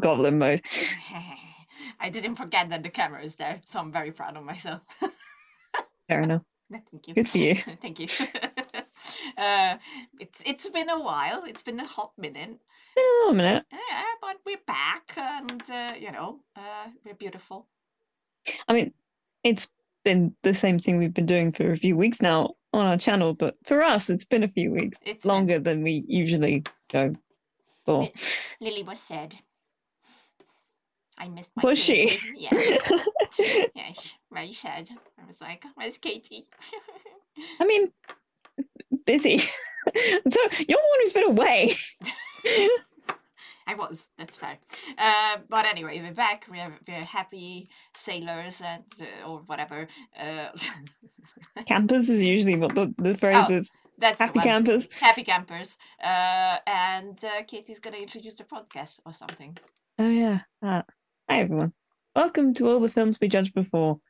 goblin mode. I didn't forget that the camera is there, so I'm very proud of myself. Fair enough. Thank you. Good for you. Thank you. uh, it's it's been a while. It's been a hot minute. Been a little minute. Yeah, but we're back, and uh, you know, uh, we're beautiful. I mean, it's been the same thing we've been doing for a few weeks now on our channel, but for us, it's been a few weeks It's been- longer than we usually go for. Li- Lily was sad. I missed my Was she? Yes. yes. Very sad. I was like, where's Katie? I mean, busy. so you're the one who's been away. I was. That's fair. Uh, but anyway, we're back. We're, we're happy sailors and uh, or whatever. Uh, Campers is usually what the, the phrase Oh, is. that's the Happy campers. Happy campers. Uh, and uh, Katie's gonna introduce the podcast or something. Oh yeah. that. Hi everyone. Welcome to all the films we judged before.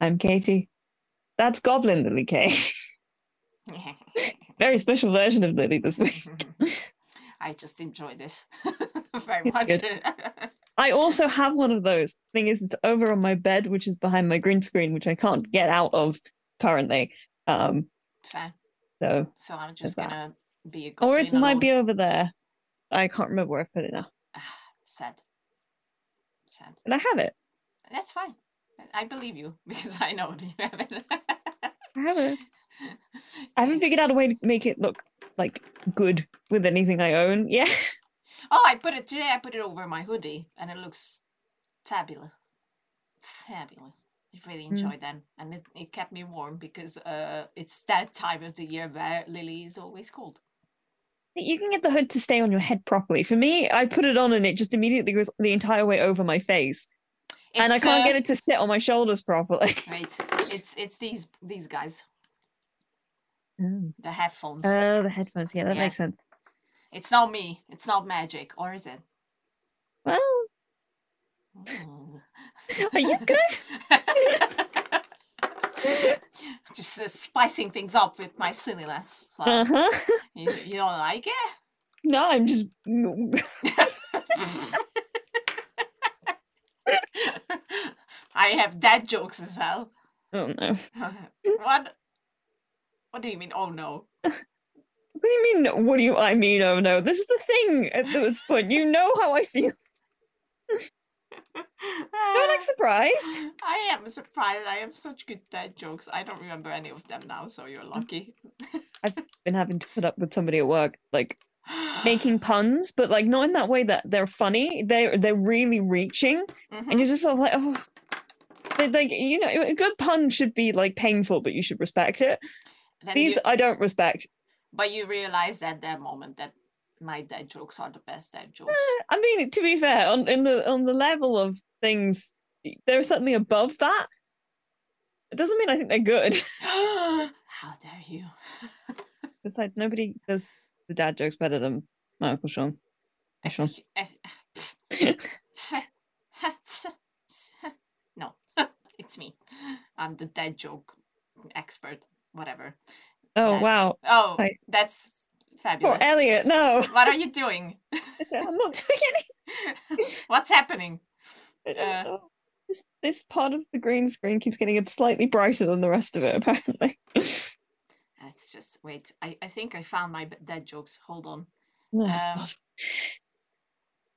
I'm Katie. That's Goblin Lily K. Very special version of Lily this week. I just enjoy this very much. I also have one of those. Thing is, it's over on my bed, which is behind my green screen, which I can't get out of currently. Um, Fair. so So I'm just gonna be a goblin. or it might alone. be over there. I can't remember where I put it now, sad. Sad. but I have it. That's fine. I- believe you because I know that you have it. I have it. I haven't figured out a way to make it look like good with anything I own. Yeah. Oh, I put it today. I put it over my hoodie, and it looks fabulous. Fabulous. I really Mm. enjoyed them, and it, it kept me warm because uh, it's that time of the year where Lily is always cold. You can get the hood to stay on your head properly. For me, I put it on and it just immediately goes the entire way over my face. and I can't uh, get it to sit on my shoulders properly. Wait, it's it's these these guys, Oh, the headphones. Oh, the headphones. Yeah, that Yeah. makes sense. it's not me. It's not magic, or is it? Well, are you good? Just uh, spicing things up with my silliness. So, Uh huh. you, you don't like it? No, I'm just. I have dad jokes as well. Oh no. what? What do you mean? Oh no! What do you mean? What do you? I mean, oh no. This is the thing at this point. You know how I feel. You're like surprised. I am surprised. I have such good dad jokes. I don't remember any of them now, so you're lucky. I've been having to put up with somebody at work, like making puns, but like not in that way that they're funny. They're they're really reaching, Mhm. and you're just sort of like, oh. Like you know, a good pun should be like painful, but you should respect it. These you- I don't respect. but you realize at that moment that my dad jokes are the best dad jokes. I mean, to be fair, on in the on the level of things, they're certainly above that. It doesn't mean I think they're good. How dare you? Besides, nobody does the dad jokes better than my uncle Sean. Sean. No, it's me. I'm the dad joke expert. Whatever. Oh wow, Oh, Hi. that's poor fabulous. Elliot. No, What are you doing? I'm not doing any. What's happening? Uh. This this part of the green screen keeps getting slightly brighter than the rest of it. Apparently. It's just wait. I, I think I found my dad jokes. Hold on. Oh, Um,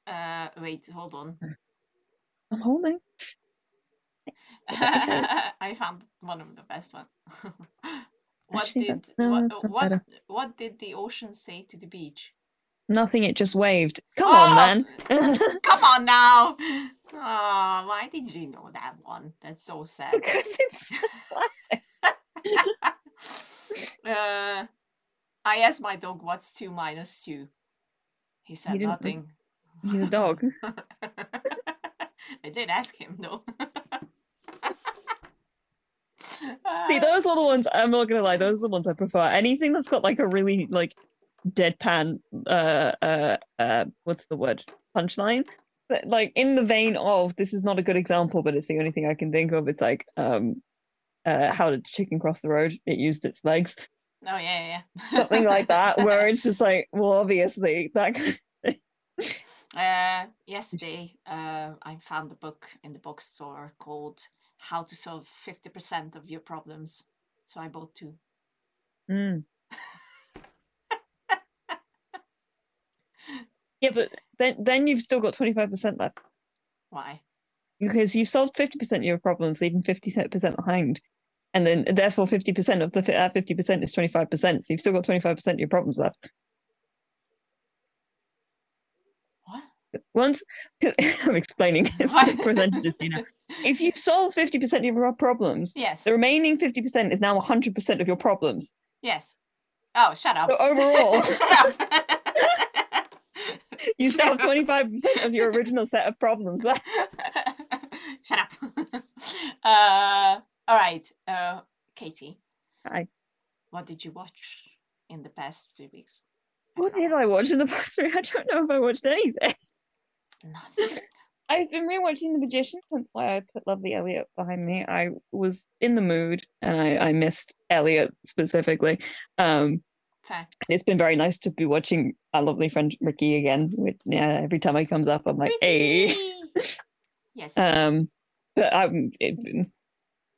Uh, wait. Hold on. I'm holding. I found one of the best one. What Actually, did no, what what better. what did the ocean say to the beach? Nothing. It just waved. Come Oh! on, man. Come on now. Oh, why did you know that one? That's so sad. because it's uh, I asked my dog, "What's two minus two? He said res- nothing. a dog. I did ask him though. See, those are the ones. I'm not gonna lie. Those are the ones I prefer. Anything that's got like a really like deadpan. Uh, uh, uh. What's the word? Punchline. Like in the vein of this is not a good example, but it's the only thing I can think of. It's like um, uh, how did the chicken cross the road? It used its legs. Oh yeah, yeah, yeah. Something like that, where it's just like, well, obviously that. Kind Uh, yesterday, uh, I found a book in the bookstore called "How to Solve Fifty Percent of Your Problems." So I bought two. Mm. yeah, but then then you've still got twenty five percent left Why? because you solved fifty percent of your problems, leaving fifty percent behind, and then therefore fifty percent of the fi- uh, fifty percent is twenty five percent. So you've still got twenty five percent of your problems left. What? Once I'm explaining it's percentages, you know. If you solve fifty percent of your problems, Yes. the remaining fifty percent is now hundred percent of your problems. Yes. Oh, shut up. So overall, shut up. you still have up. twenty five percent of your original set of problems. Shut up. uh, all right, uh, Katie. Hi. What did you watch in the past few weeks? What did I watch in the past week? I don't know if I watched anything. Nothing. I've been rewatching The Magicians since why I put Lovely Elliot behind me. I was in the mood and I, I missed Elliot specifically. Um, Fair. and it's been very nice to be watching our lovely friend Ricky again. With yeah, every time he comes up, I'm like, hey. Yes. Um, but I'm it,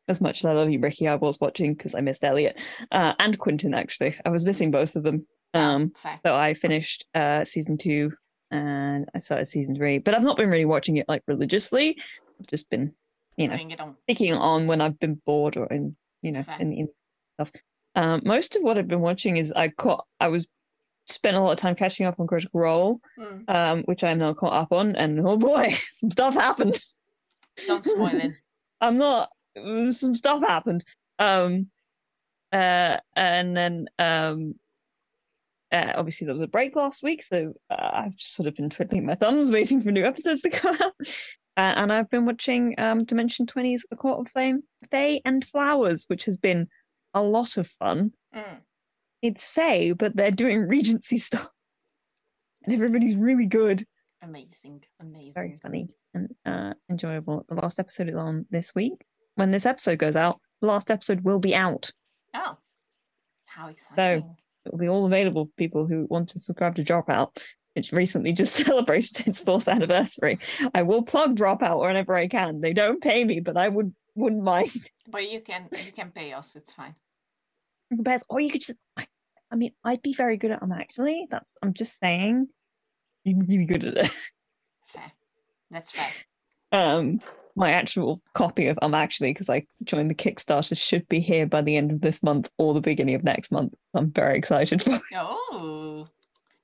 as much as I love you, Ricky. I was watching because I missed Elliot uh, and Quentin. Actually, I was missing both of them. Um, Fair. so I finished uh season two and I started season three, but I've not been really watching it like religiously. I've just been, you know, on. sticking on when I've been bored or in, you know, Fair. in, in stuff. Um, most of what I've been watching is I caught. I was spent a lot of time catching up on Critical Role, Mm, um, which I'm now caught up on, and oh boy, some stuff happened. don't spoil it. I'm not. Some stuff happened. Um, uh, and then um, uh, obviously there was a break last week, so uh, I've just sort of been twiddling my thumbs, waiting for new episodes to come out. Uh, and I've been watching um, Dimension 20's A Court of Flame, Fae and Flowers, which has been a lot of fun. Mm, It's Fae, but they're doing Regency stuff, and everybody's really good amazing. Amazing. very funny and uh, enjoyable. The last episode is on this week. When this episode goes out, the last episode will be out. Oh, how exciting! It will be all available for people who want to subscribe to Dropout. It's recently just celebrated its fourth anniversary. I will plug Dropout whenever I can. They don't pay me, but I would wouldn't mind. But you can you can pay us. It's fine. Best, or you could just. I, I mean, I'd be very good at them actually. That's. I'm just saying. You're really good at it. Fair. That's fair. um my actual copy of um actually because i joined the kickstarter should be here by the end of this month or the beginning of next month i'm very excited for it. Oh,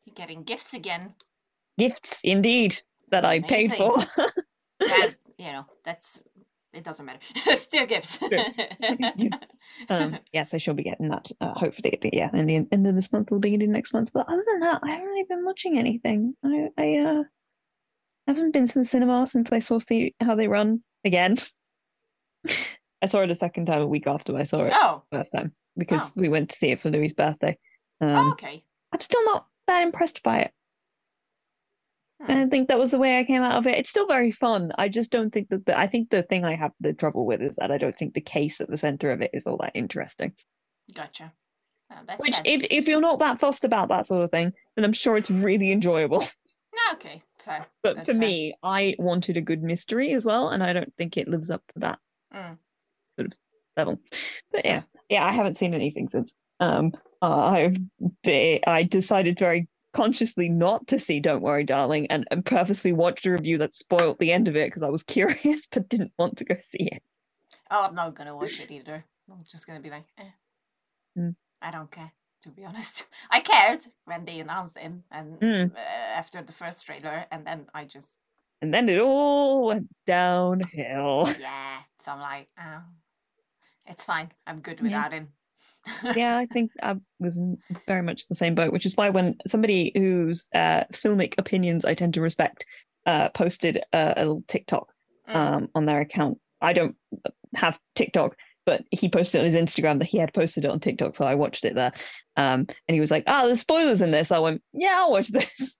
you're getting gifts again. gifts indeed that i paid for Well, you know that's it. Doesn't matter. Still gifts. um yes i shall be getting that uh, hopefully at the yeah in the end of this month or beginning of next month but other than that i haven't really been watching anything i i uh haven't been to the cinema since i saw see how they run again i saw it a second time a week after i saw it oh, first time because we went to see it for Louis' birthday. Um, oh, okay. I'm still not that impressed by it. Hmm. I don't think that was the way I came out of it. It's still very fun. I just don't think that the, I think the thing I have the trouble with is that I don't think the case at the center of it is all that interesting. Gotcha. Oh, Which, sad. if if you're not that fussed about that sort of thing, then I'm sure it's really enjoyable. No, okay. But That's for fair. me, I wanted a good mystery as well, and I don't think it lives up to that Mm. level. But yeah, yeah, I haven't seen anything since. Um, I've I decided very consciously not to see Don't Worry, Darling, and, and purposely watched a review that spoiled the end of it because I was curious but didn't want to go see it. Oh, I'm not gonna watch it either. I'm just gonna be like, eh. Mm. I don't care, to be honest. I cared when they announced him and Mm. uh, after the first trailer, and then I just And then it all went downhill. yeah. So I'm like, oh, it's fine. I'm good Yeah. without him. yeah, I think I was in very much the same boat, which is why when somebody whose uh, filmic opinions I tend to respect uh, posted a, a little TikTok Mm. um, on their account. I don't have TikTok, but he posted it on his Instagram that he had posted it on TikTok, so I watched it there. Um, and he was like, "Ah, there's spoilers in this." I went, "Yeah, I'll watch this."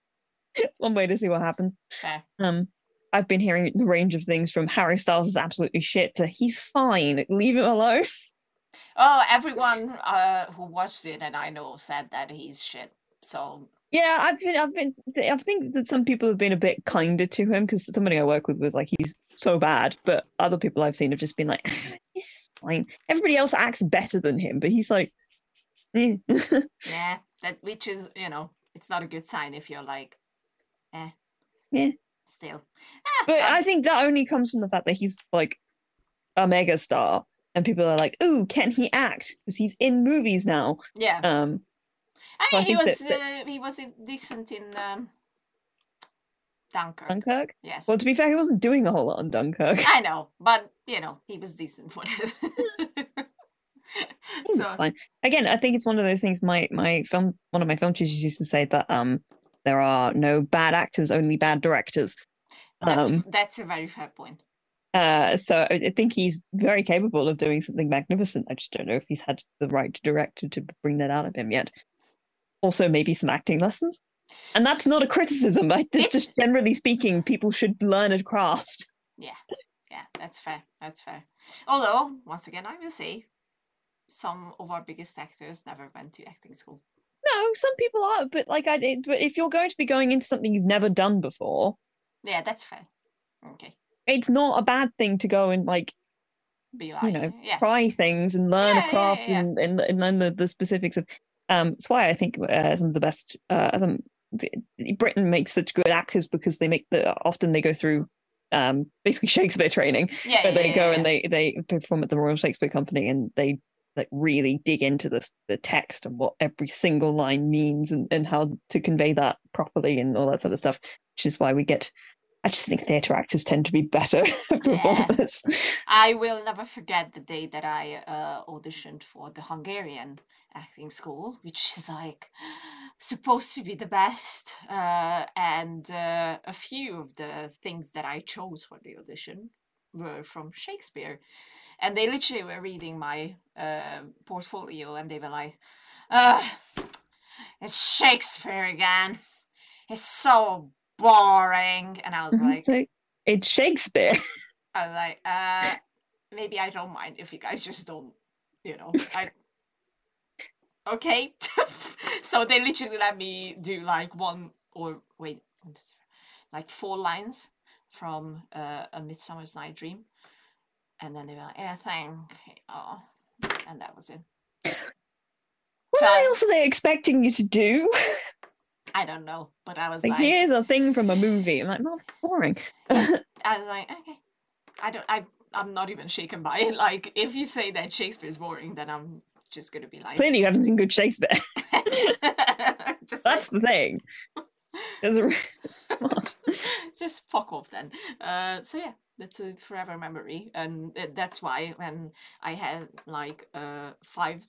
it's one way to see what happens. Fair. Um, I've been hearing the range of things from Harry Styles is absolutely shit to he's fine, leave him alone. Oh, everyone uh, who watched it and I know said that he's shit. So Yeah, I've been, I've been, I think that some people have been a bit kinder to him because somebody I work with was like, he's so bad, but other people I've seen have just been like, "Ah, he's fine. Everybody else acts better than him, but he's like, eh. Yeah, that which is you know it's not a good sign if you're like, eh, Yeah. still. Ah, but um, I think that only comes from the fact that he's like a mega star, and people are like, "Ooh, can he act?" Because he's in movies now. yeah, Um, I so I mean he was that- uh, he was decent in um, Dunkirk. Dunkirk. yes, Well, to be fair, he wasn't doing a whole lot on Dunkirk. I know, but you know he was decent for it. He was so fine. Again, I think it's one of those things. My my film, one of my film teachers used to say that um there are no bad actors, only bad directors. that's Um, that's a very fair point. uh, so I I think he's very capable of doing something magnificent. I just don't know if he's had the right director to bring that out of him yet. Also, maybe some acting lessons. And that's not a criticism. I, it's It's- just generally speaking, people should learn a craft. Yeah, yeah, that's fair. That's fair. Although once again, I will say, some of our biggest actors never went to acting school. No, some people are, but like I did. But if you're going to be going into something you've never done before, Yeah, that's fair. Okay, it's not a bad thing to go and like be like, you know yeah, try things and learn Yeah, a craft yeah. and, and and learn the, the specifics of um that's why i think uh, some of the best uh some britain makes such good actors because they make the often they go through um basically shakespeare training. Yeah, where yeah, they yeah, go and they they perform at the royal shakespeare company and they like really dig into the the text and what every single line means and, and how to convey that properly and all that sort of stuff which is why we get i just think theatre actors tend to be better performers. I will never forget the day that I uh, auditioned for the Hungarian acting school, which is like supposed to be the best. Uh, and uh, a few of the things that I chose for the audition were from Shakespeare. And they literally were reading my uh, portfolio and they were like, uh, it's Shakespeare again. It's so boring. And I was like, it's shakespeare I was like, uh, maybe I don't mind if you guys just don't, you know, I. Okay, so they literally let me do like one or wait, one, two, three, like four lines from uh, a Midsummer's Night Dream, and then they were like, "Yeah, thank," oh, and that was it. What So- else are they expecting you to do? I don't know, but I was Like, like, here's a thing from a movie. I'm like, no, it's boring. I was like, okay, I don't, I, I'm not even shaken by it. Like, if you say that Shakespeare's boring, then I'm just gonna be like, Clearly, you haven't seen good Shakespeare. just That's the thing. There's a, like, just fuck off then. Uh, so yeah, that's a forever memory, and that's why when I had like uh five,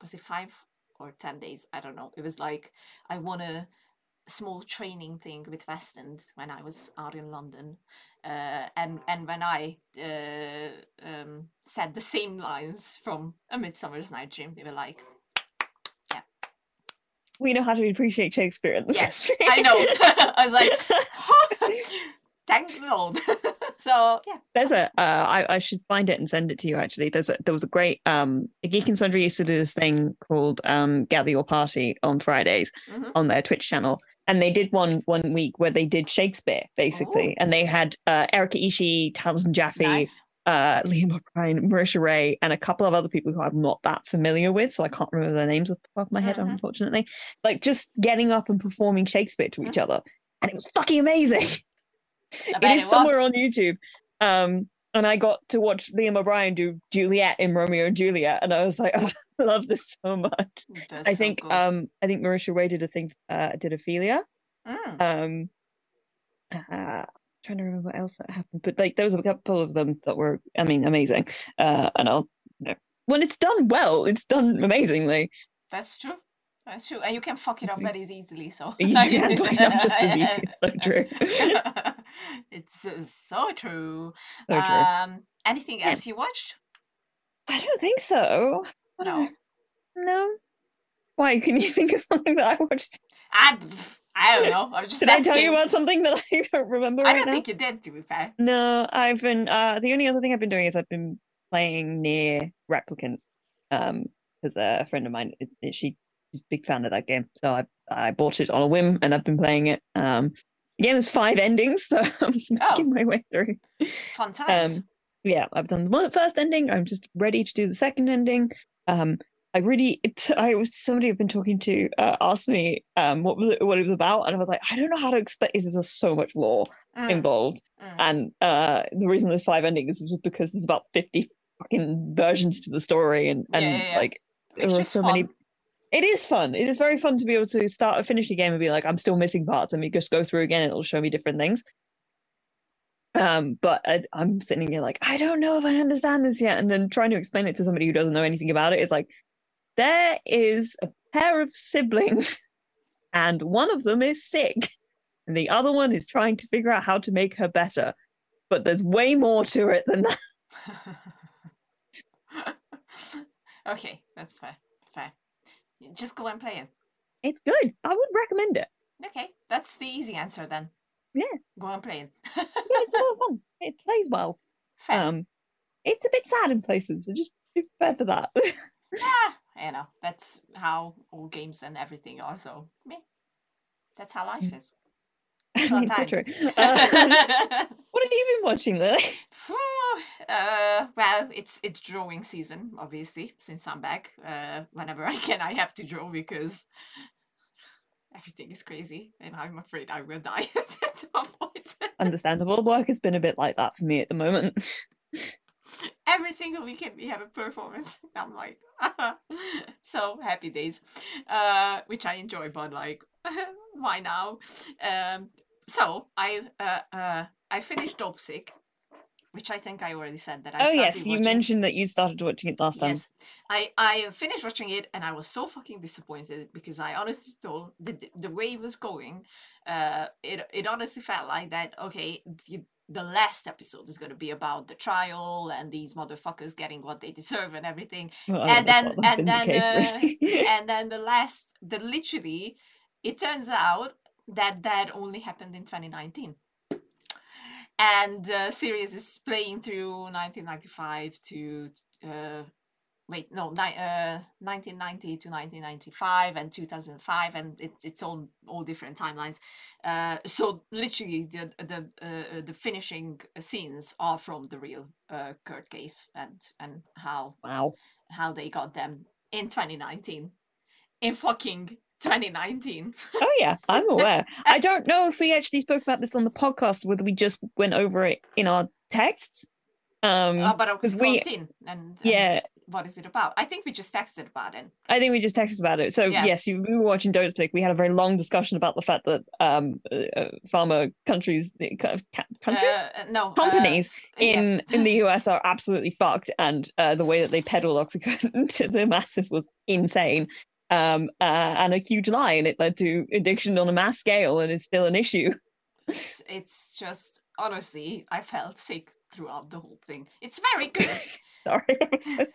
was it five or ten days? I don't know. It was like I won a small training thing with West End when I was out in London, uh, and and when I uh, um, said the same lines from A Midsummer's Night Dream, they were like, "Yeah, we know how to appreciate Shakespeare in this Yes, country. I know. I was like, oh, thank Lord. so yeah, There's a. Uh, I I should find it and send it to you. Actually, there's a there was a great um. Geek and Sundry used to do this thing called um Gather Your Party on Fridays Mhm. on their Twitch channel, and they did one one week where they did Shakespeare basically, Ooh. and they had uh, Erica Ishii, Taliesin Jaffe, nice. uh, Liam O'Brien, Marisha Ray, and a couple of other people who I'm not that familiar with, so I can't remember their names off the top of my head, Mhm. unfortunately. Like just getting up and performing Shakespeare to each other, and it was fucking amazing. it is it bet is it somewhere on YouTube. Um, and I got to watch Liam O'Brien do Juliet in Romeo and Juliet, and I was like, oh, I love this so much. That's I so think good. um, I think Marisha Ray did a thing, uh, did Ophelia. Mm. Um, uh, trying to remember what else that happened, but like there was a couple of them that were, I mean, amazing. Uh, and I'll, you know, when it's done well, it's done amazingly. That's true. That's true. And you can fuck it up very easily. So fuck it just as easy. So true. it's uh, so true. So true. Um, anything Yeah. else you watched? I don't think so. No. No. Why? Can you think of something that I watched? I, I don't know. I was just Did I tell you about something that I don't remember I right don't now? think you did. To be fair. No, I've been. Uh, the only other thing I've been doing is I've been playing NieR Replicant. Um, because a friend of mine, it, it- she big fan of that game, so I I bought it on a whim and I've been playing it. Um, the game has five endings, so I'm making my way through. Fun times. Um, yeah, I've done the first ending. I'm just ready to do the second ending. Um, I really, it, I was somebody I've been talking to uh, asked me um what was it what it was about, and I was like, I don't know how to explain. Is there's so much lore Mm, involved, mm. and uh the reason there's five endings is because there's about fifty fucking versions to the story, and and Yeah, yeah, yeah. like there are so many fun. It is fun. It is very fun to be able to start and finish a game and be like, I'm still missing parts, and we just go through again. It'll show me different things. Um, but I, I'm sitting here like, I don't know if I understand this yet, and then trying to explain it to somebody who doesn't know anything about it is like, there is a pair of siblings, and one of them is sick, and the other one is trying to figure out how to make her better. But there's way more to it than that. okay, that's fair. Just go and play it. It's good. I would recommend it. Okay, that's the easy answer then. Yeah. Go and play it. Yeah, it's a lot of fun. It plays well. fair. Um, it's a bit sad in places, so just be prepared for that. yeah, you know, that's how all games and everything are. So, me, that's how life is. I mean, so true. Uh, what have you been watching, Lily? Uh, well, it's it's drawing season, obviously, since I'm back. Uh, whenever I can, I have to draw because everything is crazy, and I'm afraid I will die at some point. Understandable. Work has been a bit like that for me at the moment. Every single weekend we have a performance. I'm like, so happy days, uh, which I enjoy, but like, why now? Um, so I uh, uh, I finished Dopesick, which I think I already said that I. oh yes, you watching. mentioned that you started watching it last time. Yes, I I finished watching it and I was so fucking disappointed because I honestly thought the the- the way it was going, uh, it it honestly felt like that. Okay, the last episode is going to be about the trial and these motherfuckers getting what they deserve and everything, Well, and then and the then case, uh, really. and then the last the literally, it turns out that that only happened in 2019 and the series is playing through 1995 to uh wait no ni- uh 1990 to 1995 and 2005 and it's it's all all different timelines uh so literally the the uh, the finishing scenes are from the real uh Kurt case and and how wow. how they got them in 2019 in fucking 2019 Oh yeah, I'm aware. I don't know if we actually spoke about this on the podcast, whether we just went over it in our texts. Um, uh, but I was we- in and, and yeah. what is it about i think we just texted about it I think we just texted about it. So Yeah. yes, you, we were watching Dopesick. We had a very long discussion about the fact that um, uh, uh, pharma countries, the kind of ca- countries, Uh, no uh, companies in yes. in the US are absolutely fucked, and uh, the way that they peddle oxycontin to the masses was insane. Um, uh, and a huge lie, and it led to addiction on a mass scale, and it's still an issue. it's, it's just honestly i felt sick throughout the whole thing. It's very good. Sorry,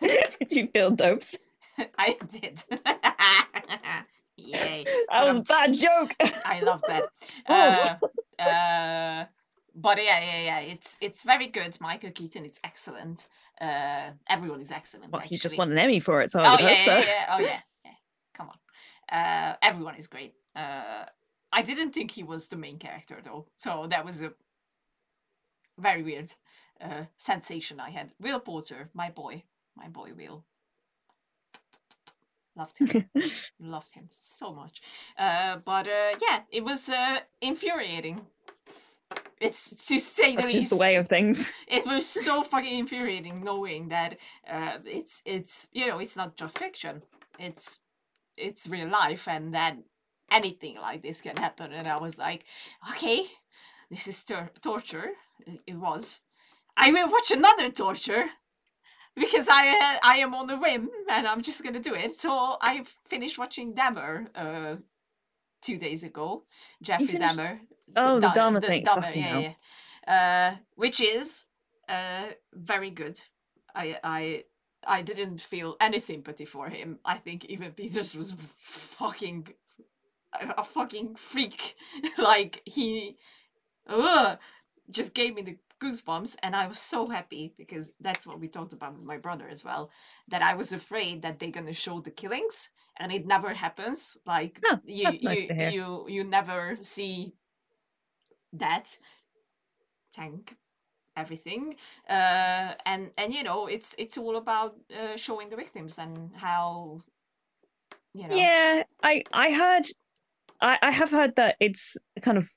did you feel dopes? i did. Yay. That was a Um, bad joke. i love that. Oh. uh, uh, but yeah yeah yeah. It's it's very good. Michael keaton is excellent. Uh everyone is excellent Well, he just won an Emmy for it, so I oh yeah, hope so. yeah, yeah, oh yeah, yeah. Come on, uh, everyone is great. Uh, I didn't think he was the main character though, so that was a very weird uh, sensation I had. Will Poulter, my boy, my boy Will. Loved him, loved him so much. Uh, but uh, yeah, it was uh, infuriating. It's to say the least the way of things. it was so fucking infuriating knowing that uh, it's it's you know it's not just fiction it's it's real life and that anything like this can happen and i was like okay this is tor- torture it was i will watch another torture because i uh, i am on a whim and i'm just gonna do it so i finished watching Dahmer uh two days ago jeffrey finished- Dahmer Oh, the Da- Dharma thing. Dahmer, yeah, yeah. Uh, which is uh, very good. I I I didn't feel any sympathy for him. I think Evan Peters was fucking a, a fucking freak. like he, ugh, just gave me the goosebumps and i was so happy because that's what we talked about with my brother as well that i was afraid that they're going to show the killings and it never happens. Like Oh, you nice you, you you never see that tank everything. Uh and and you know it's it's all about uh, showing the victims and how you know. Yeah, I I heard, I I have heard that it's kind of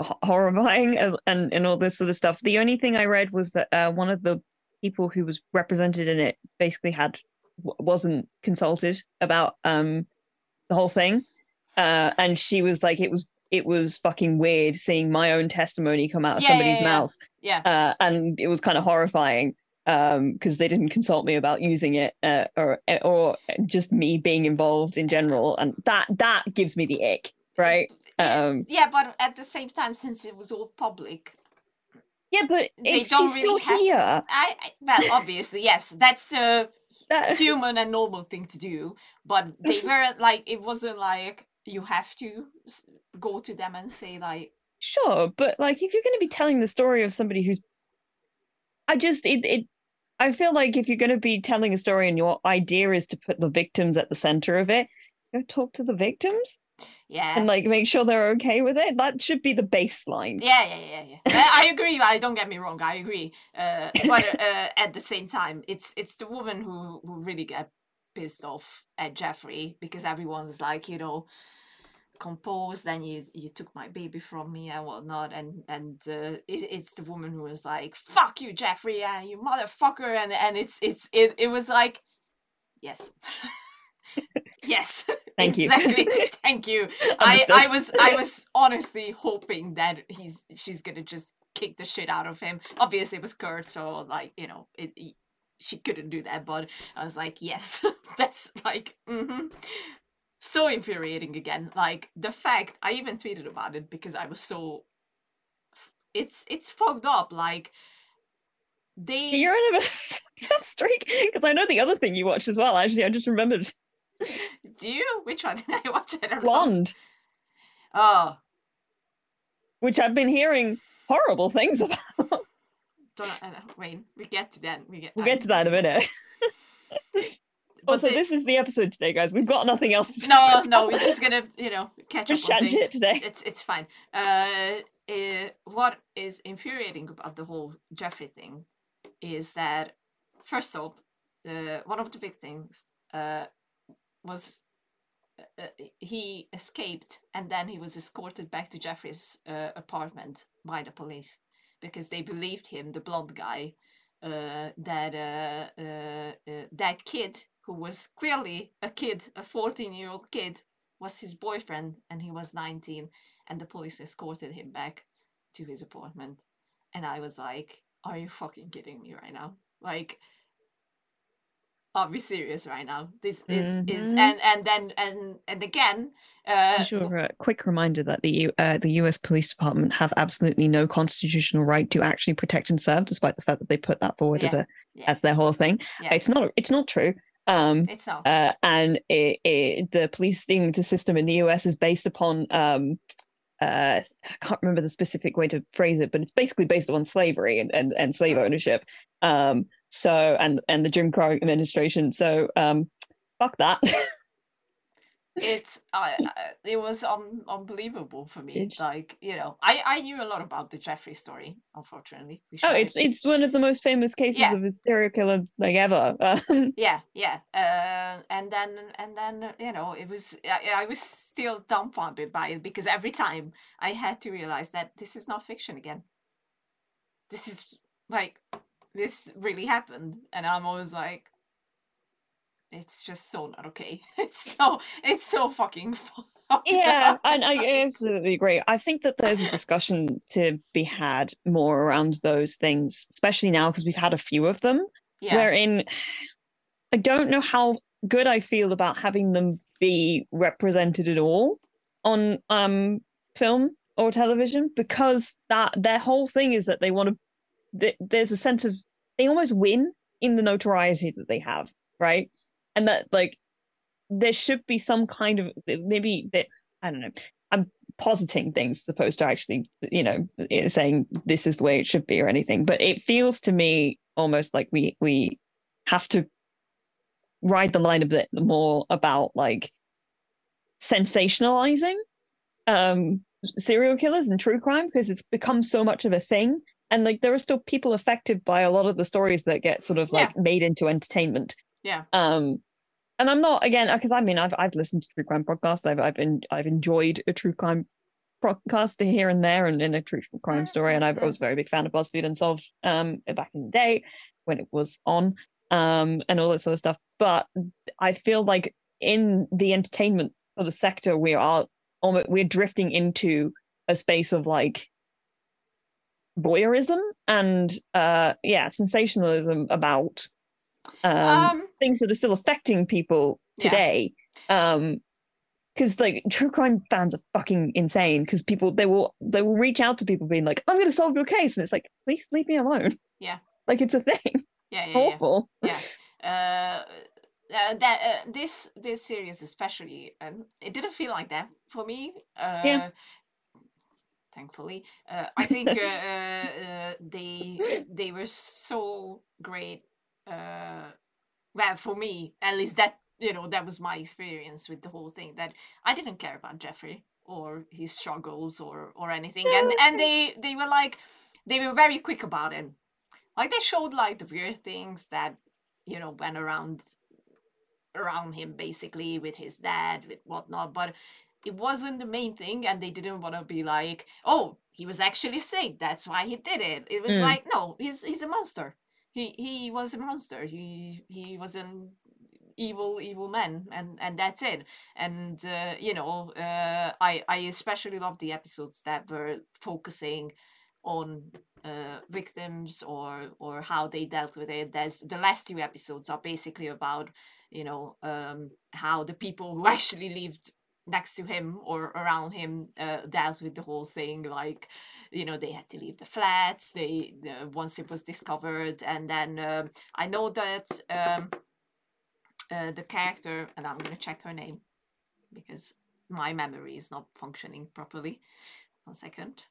horrifying and, and and all this sort of stuff. The only thing I read was that uh, one of the people who was represented in it basically had wasn't consulted about um the whole thing, uh, and she was like, it was it was fucking weird seeing my own testimony come out of Yeah, somebody's yeah, yeah. mouth, yeah. Uh, and it was kind of horrifying um because they didn't consult me about using it uh, or or just me being involved in general. And that that gives me the ick right um yeah but at the same time since it was all public yeah but they don't she's really still have here? To I, I well obviously yes that's the That- human and normal thing to do but they weren't like it wasn't like you have to go to them and say like sure but like if you're going to be telling the story of somebody who's i just it, it i feel like if you're going to be telling a story and your idea is to put the victims at the center of it go talk to the victims yeah and like make sure they're okay with it that should be the baseline Yeah, yeah, yeah, yeah. I agree. I don't get me wrong. I agree. Uh, but uh, at the same time, it's it's the woman who who really get pissed off at Jeffrey because everyone's like, you know, composed. Then you you took my baby from me and whatnot, and and uh, it, it's the woman who was like, "Fuck you, Jeffrey, and you motherfucker," and and it's it's it it was like, yes. yes Thank you. exactly thank you I, I was I was honestly hoping that he's she's gonna just kick the shit out of him. Obviously, it was Kurt, so like you know, it, he- she couldn't do that. But I was like, yes, that's like hmm so infuriating again. Like the fact I even tweeted about it because I was so. It's it's fucked up. Like they You're in a bit of a fucked up streak because I know the other thing you watched as well. Actually, I just remembered do you which one did I watch? I don't know. Blonde, Oh, which I've been hearing horrible things about. don't uh, wait. We get to that. We get. We'll get to that in a minute. Also, the- this is the episode today, guys. We've got nothing else to No, no, we're just gonna, you know, catch up on things. shit today. It's it's fine. Uh, uh, what is infuriating about the whole Jeffrey thing is that first off, uh, one of the big things uh, was uh, uh, he escaped and then he was escorted back to Jeffrey's uh, apartment by the police because they believed him, the blonde guy, uh, that uh, uh, that kid who was clearly a kid, a 14 year old kid, was his boyfriend and he was 19 and the police escorted him back to his apartment. And i was like are you fucking kidding me right now? Like are we serious right now this is is Mhm. and and then and and again uh Sure. A quick reminder that the U- uh, the U.S. Police Department have absolutely no constitutional right to actually protect and serve, despite the fact that they put that forward as a yeah. as their whole thing. yeah It's not. It's not true. Um, it's not uh, and it, it, the policing system in the US is based upon um, uh, I can't remember the specific way to phrase it, but it's basically based on slavery and, and, and slave ownership. Um, so and and the Jim Crow administration. So um, fuck that. it's I I it was un- unbelievable for me It's- like you know i i knew a lot about the jeffrey story unfortunately oh, it's it's one of the most famous cases Yeah. of a serial killer like ever. Yeah yeah uh, and then and then you know it was I, I was still dumbfounded by it because every time i had to realize that this is not fiction again this is like this really happened. And i'm always like it's just so not okay. It's so it's so fucking fucked yeah and i absolutely agree. I think that there's a discussion to be had more around those things especially now because we've had a few of them yeah. wherein i don't know how good i feel about having them be represented at all on um film or television because that their whole thing is that they want to th- there's a sense of they almost win in the notoriety that they have right? And that like there should be some kind of maybe that i don't know i'm positing things opposed to actually you know saying this is the way it should be or anything. But it feels to me almost like we we have to ride the line a bit more about like sensationalizing um serial killers and true crime because it's become so much of a thing and like there are still people affected by a lot of the stories that get sort of Yeah. like made into entertainment. Yeah. um and i'm not again because i mean i've i've listened to true crime podcasts. I've i've been i've enjoyed a true crime podcast here and there and in a true crime story. And I've, i was a very big fan of buzzfeed unsolved um back in the day when it was on um and all that sort of stuff. But i feel like in the entertainment sort of sector we are almost we're drifting into a space of like voyeurism and uh yeah sensationalism about um, Um, things that are still affecting people Yeah. today um because like true crime fans are fucking insane because people they will they will reach out to people being like i'm gonna solve your case and it's like please leave me alone Yeah. like it's a thing yeah, yeah, yeah. awful yeah uh, uh, that uh, this this series especially and it didn't feel like that for me uh Yeah. Thankfully. Uh, i think uh, uh, they they were so great uh well for me at least that you know that was my experience with the whole thing that i didn't care about jeffrey or his struggles or or anything and and they they were like they were very quick about it. Like they showed like the weird things that you know went around around him basically with his dad with whatnot but it wasn't the main thing and they didn't want to be like oh he was actually sick that's why he did it it was Mm. like no he's he's a monster he he was a monster he he was an evil evil man and and that's it and uh, you know uh, i i especially love the episodes that were focusing on uh, victims or or how they dealt with it. There's the last two episodes are basically about you know um, how the people who actually lived next to him or around him uh, dealt with the whole thing. Like you know they had to leave the flats. They uh, once it was discovered, and then um I know that um, uh, the character, and I'm gonna check her name because my memory is not functioning properly. One second.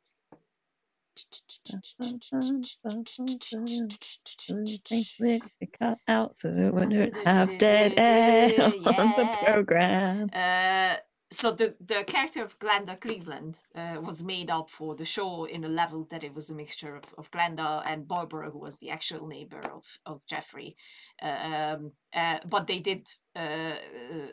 Cut out so we wouldn't have dead air on the program Uh, so the the character of Glenda Cleveland uh, was made up for the show in a level that it was a mixture of, of Glenda and Barbara, who was the actual neighbor of, of Jeffrey. Um, uh, but they did uh, uh,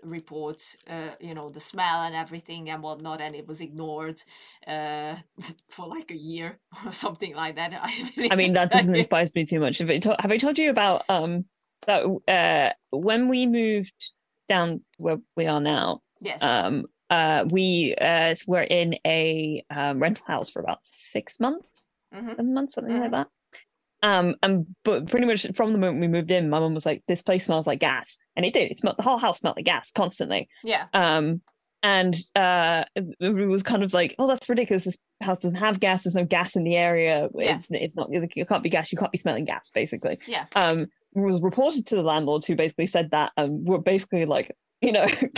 report, uh, you know, the smell and everything and whatnot, and it was ignored uh, for like a year or something like that. I, I mean, that doesn't inspire me too much. Have I, to- have I told you about um that uh when we moved down where we are now? Yes. Um, uh, we uh were in a um, rental house for about six months, Mhm. seven months, something Mhm. like that. Um, and but pretty much from the moment we moved in, my mum was like, "This place smells like gas," and it did. It smelled the whole house smelled like gas constantly. yeah. Um, and uh, it was kind of like, oh, that's ridiculous. This house doesn't have gas. There's no gas in the area. Yeah. It's it's not. You can't be gas. You can't be smelling gas. Basically. Yeah. Um, it was reported to the landlords who basically said that. Um, were basically like. You know,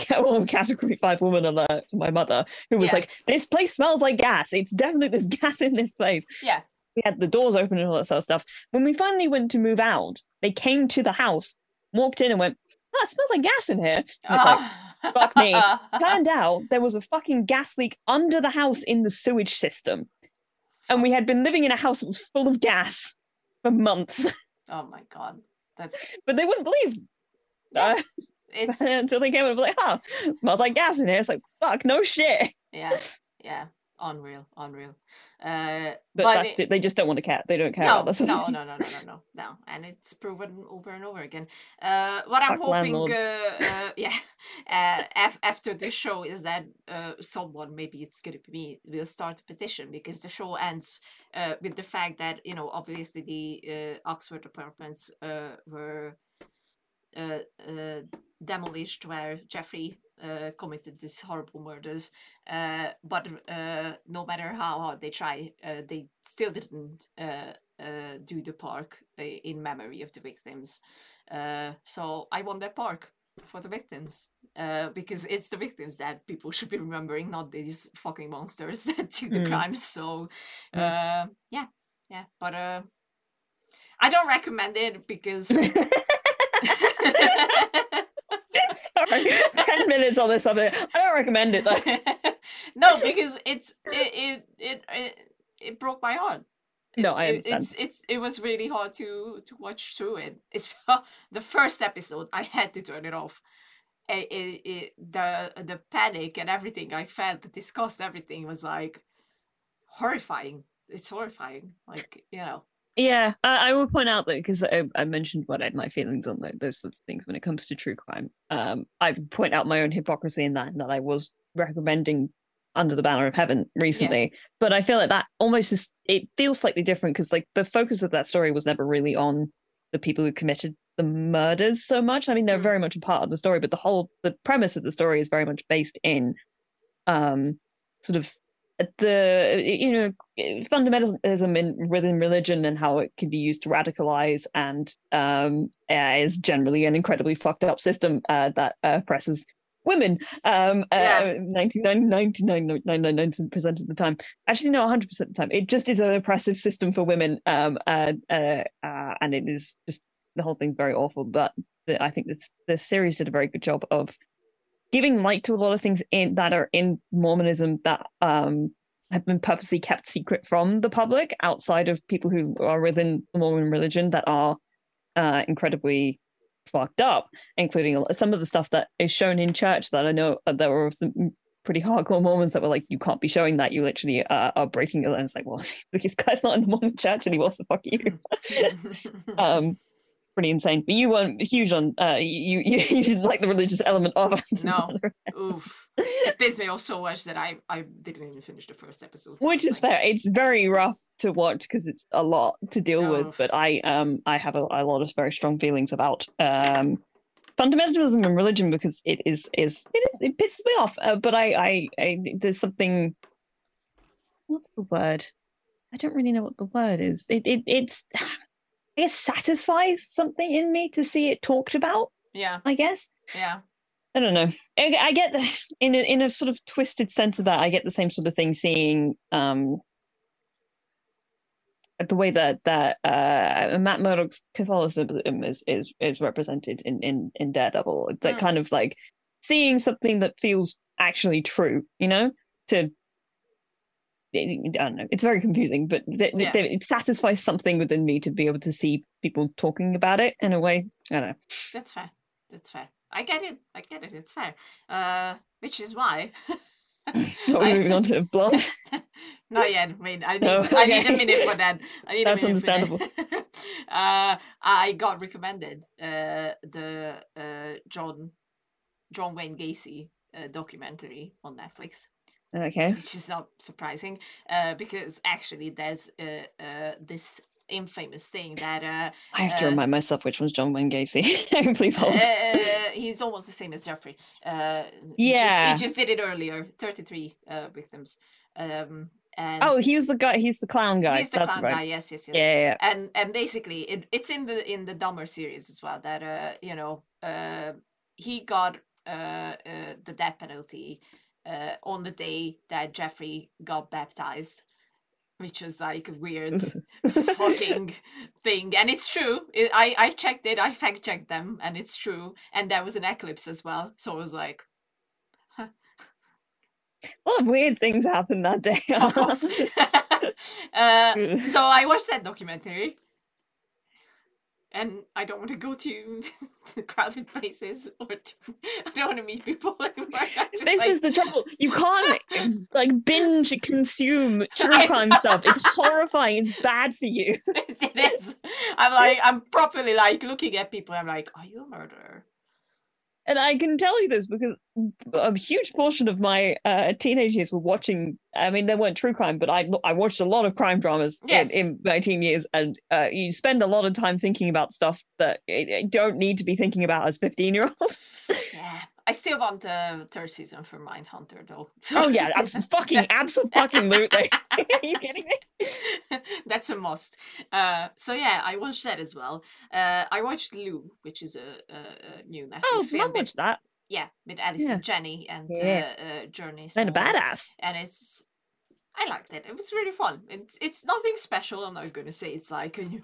category five woman alert to my mother, who was Yeah. like, "This place smells like gas. It's definitely there's gas in this place." Yeah. We had the doors open and all that sort of stuff. When we finally went to move out, they came to the house, walked in, and went, "Oh, it smells like gas in here." It's like, ah. fuck me. turned out there was a fucking gas leak under the house in the sewage system. And we had been living in a house that was full of gas for months, oh my god. That's but they wouldn't believe Yeah. uh, it's until they came and were like, oh, smells like gas in here. It's like, fuck, no shit. yeah yeah unreal unreal uh But, but, that's it- it, they just don't want to care. They don't care no, about this. no, no, no, no, no, no, no, and it's proven over and over again. Uh, what I'm hoping, uh, uh, yeah, uh, af- after this show is that uh, someone, maybe it's gonna be me, will start a petition because the show ends uh, with the fact that you know obviously the uh, Oxford apartments uh, were demolished where Jeffrey uh, committed these horrible murders. Uh, but uh, no matter how hard they try, uh, they still didn't uh, uh, do the park uh, in memory of the victims. Uh, so I want that park. for the victims. Uh, because it's the victims that people should be remembering, not these fucking monsters that do the Mm. crimes. So, Mm. uh, yeah, yeah. But uh, I don't recommend it because. Sorry, ten minutes on this subject. I don't recommend it though. no, because it's it it it it, it broke my heart. No, I It- understand. It's it's it was really hard to to watch through it. It's the first episode. I had to turn it off. It, it, it, the the panic and everything I felt, the disgust, everything was like horrifying. It's horrifying. Like you know. Yeah, I, I will point out that because I, I mentioned what I, my feelings on those sorts of things when it comes to true crime. Um, I point out my own hypocrisy in that, in that I was recommending Under the Banner of Heaven recently, but I feel like that almost is. It feels slightly different because like the focus of that story was never really on the people who committed the murders so much. I mean, they're Mm. very much a part of the story, but the whole the premise of the story is very much based in, um, sort of the you know fundamentalism in within religion and how it can be used to radicalize and um uh, is generally an incredibly fucked up system uh, that uh, oppresses women. Um Yeah. uh, 99 percent of the time. Actually no 100 percent of the time. It just is an oppressive system for women um uh, uh, uh and it is just the whole thing's very awful but the, i think this the series did a very good job of giving light to a lot of things in that are in Mormonism that um have been purposely kept secret from the public outside of people who are within the Mormon religion that are uh incredibly fucked up, including some of the stuff that is shown in church that I know uh, there were some pretty hardcore Mormons that were like, you can't be showing that. You literally uh, are breaking it. And it's like, well, this guy's not in the Mormon church anymore, so fuck you. um, pretty insane. But you weren't huge on uh, you. You, you didn't like the religious element of it. No. Oof. It pissed me off so much that I I didn't even finish the first episode. which is fair. It's very rough to watch because it's a lot to deal Oh. with. But I um I have a, a lot of very strong feelings about um fundamentalism and religion because it is is it is it pisses me off. Uh, but I, I I there's something. What's the word? I don't really know what the word is. It it it's. I guess satisfies something in me to see it talked about. Yeah, I guess. yeah. I don't know. I, I get the in a, in a sort of twisted sense of that. I get the same sort of thing seeing um the way that that uh Matt Murdock's Catholicism is is is represented in in in Daredevil. That Mm. kind of like seeing something that feels actually true. You know, to I don't know. It's very confusing, but th- th- Yeah. it satisfies something within me to be able to see people talking about it in a way. I don't know. That's fair. That's fair. I get it. I get it. It's fair. Uh, which is why. I- we're moving on to Blonde. Not yet. I mean, I need, Oh, I need a minute for that. I need That's a minute understandable. uh, I got recommended uh, the uh, John John Wayne Gacy uh, documentary on Netflix, Okay. which is not surprising uh, because actually there's uh, uh, this infamous thing that uh, I have to Uh, remind myself which one's John Wayne Gacy. Please hold. uh, he's almost the same as Jeffrey. Uh, he Yeah. just, he just did it earlier. Thirty-three uh, victims. Um, and oh, he's the guy. He's the clown guy. he's the That's clown right. guy. Yes, yes, yes. Yeah, yeah, yeah. and and basically it, it's in the in the Dahmer series as well that uh you know uh he got uh, uh the death penalty uh on the day that Jeffrey got baptized which was like a weird fucking thing. And it's true. It, I I checked it. I fact checked them and it's true. And there was an eclipse as well. So I was like lot of weird things happened that day. uh so I watched that documentary, and I don't want to go to, to crowded places or to, I don't want to meet people anymore. This like, is the trouble. You can't like binge consume true crime stuff. It's horrifying. It's bad for you. it is. I'm like I'm properly like looking at people. I'm like, are you a murderer? And I can tell you this because a huge portion of my uh, teenage years were watching. I mean, they weren't true crime, but I I watched a lot of crime dramas Yes. in, in my teen years, and uh, you spend a lot of time thinking about stuff that you you don't need to be thinking about as fifteen year olds. Yeah, I still want the third season for Mindhunter though. Oh yeah, abs- fucking absolutely. Fucking loot. Are you kidding me? That's a must. Uh, so yeah, I watched that as well. Uh, I watched Lou, which is a, a, a new Netflix Oh, film. with- much that. yeah, with Allison Yeah. Janney and Yes. uh, uh, Jurnee. And a badass. and it's I liked it. It was really fun. It's it's nothing special. I'm not gonna say it's like a new,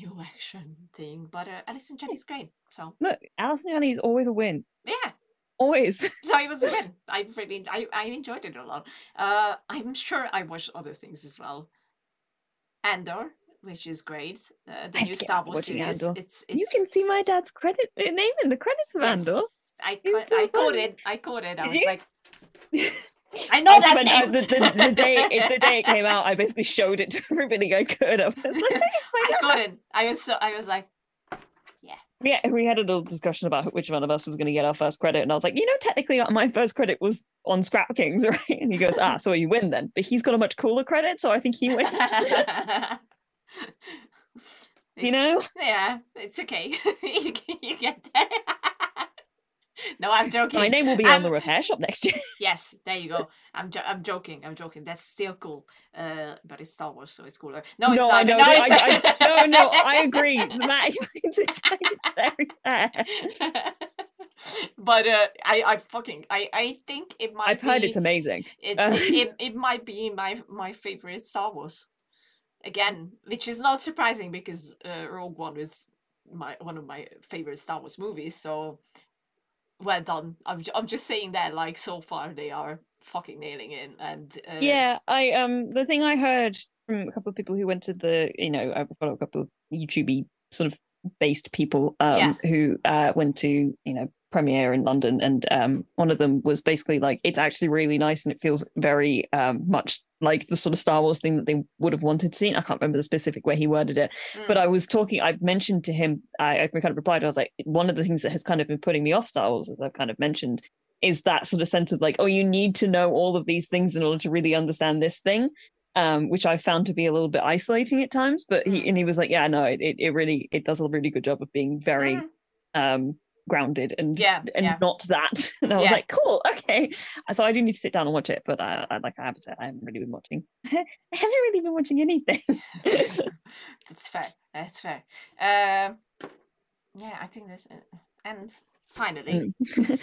new action thing, but uh, Allison Janney's great. So Look, Allison Janney is always a win. yeah, Always. so it was a win. I really I, I enjoyed it a lot. Uh, I'm sure I watched other things as well. Andor, which is great. Uh, the I new have to get Star Wars series. Andor. It's you can see my dad's credit uh, name in the credits of. Andor. I It's caught, so I caught it. I. I was like, I know I that spent- uh, the, the, the day it, the day it came out, I basically showed it to everybody I could. I was like, "Look at my I dad." couldn't. I was so I was like, Yeah, we had a little discussion about which one of us was going to get our first credit, and I was like, you know, technically uh, my first credit was on Scrap Kings, right? And he goes, ah, so you win then. But he's got a much cooler credit, so I think he wins. you know? Yeah, it's okay. you, get- you get there. no, I'm joking. My name will be on I'm- the repair shop next year. Yes, there you go. I'm jo- I'm joking. I'm joking. That's still cool. Uh, but it's Star Wars, so it's cooler. No, it's no, not. I know. No, no, I, I, no, no, I agree. Matt explains it. Very fair. but uh, I I fucking I I think it might. I've heard be, it's amazing. It, Uh, it, it it might be my my favorite Star Wars. Again, which is not surprising because uh, Rogue One is my one of my favorite Star Wars movies. So well done. I'm I'm just saying that like so far they are fucking nailing it and uh, yeah, I um the thing I heard from a couple of people who went to the you know I follow a couple of YouTubey sort of based people um Yeah. who uh went to you know premiere in London and um one of them was basically like it's actually really nice and it feels very um much like the sort of Star Wars thing that they would have wanted to see. I can't remember the specific way he worded it, mm, but I was talking, I mentioned to him, I, I kind of replied, I was like, one of the things that has kind of been putting me off Star Wars, as I've kind of mentioned, is that sort of sense of like, oh, you need to know all of these things in order to really understand this thing. Um, which I found to be a little bit isolating at times, but he Mm. and he was like, yeah, no, it, it really it does a really good job of being very mhm. um grounded and Yeah, and yeah. not that. And I was Yeah. like, cool, okay. So I do need to sit down and watch it, but I, I like I haven't I haven't really been watching. I haven't really been watching anything. That's fair. That's fair. Um, yeah, I think this. uh, And finally, Mm.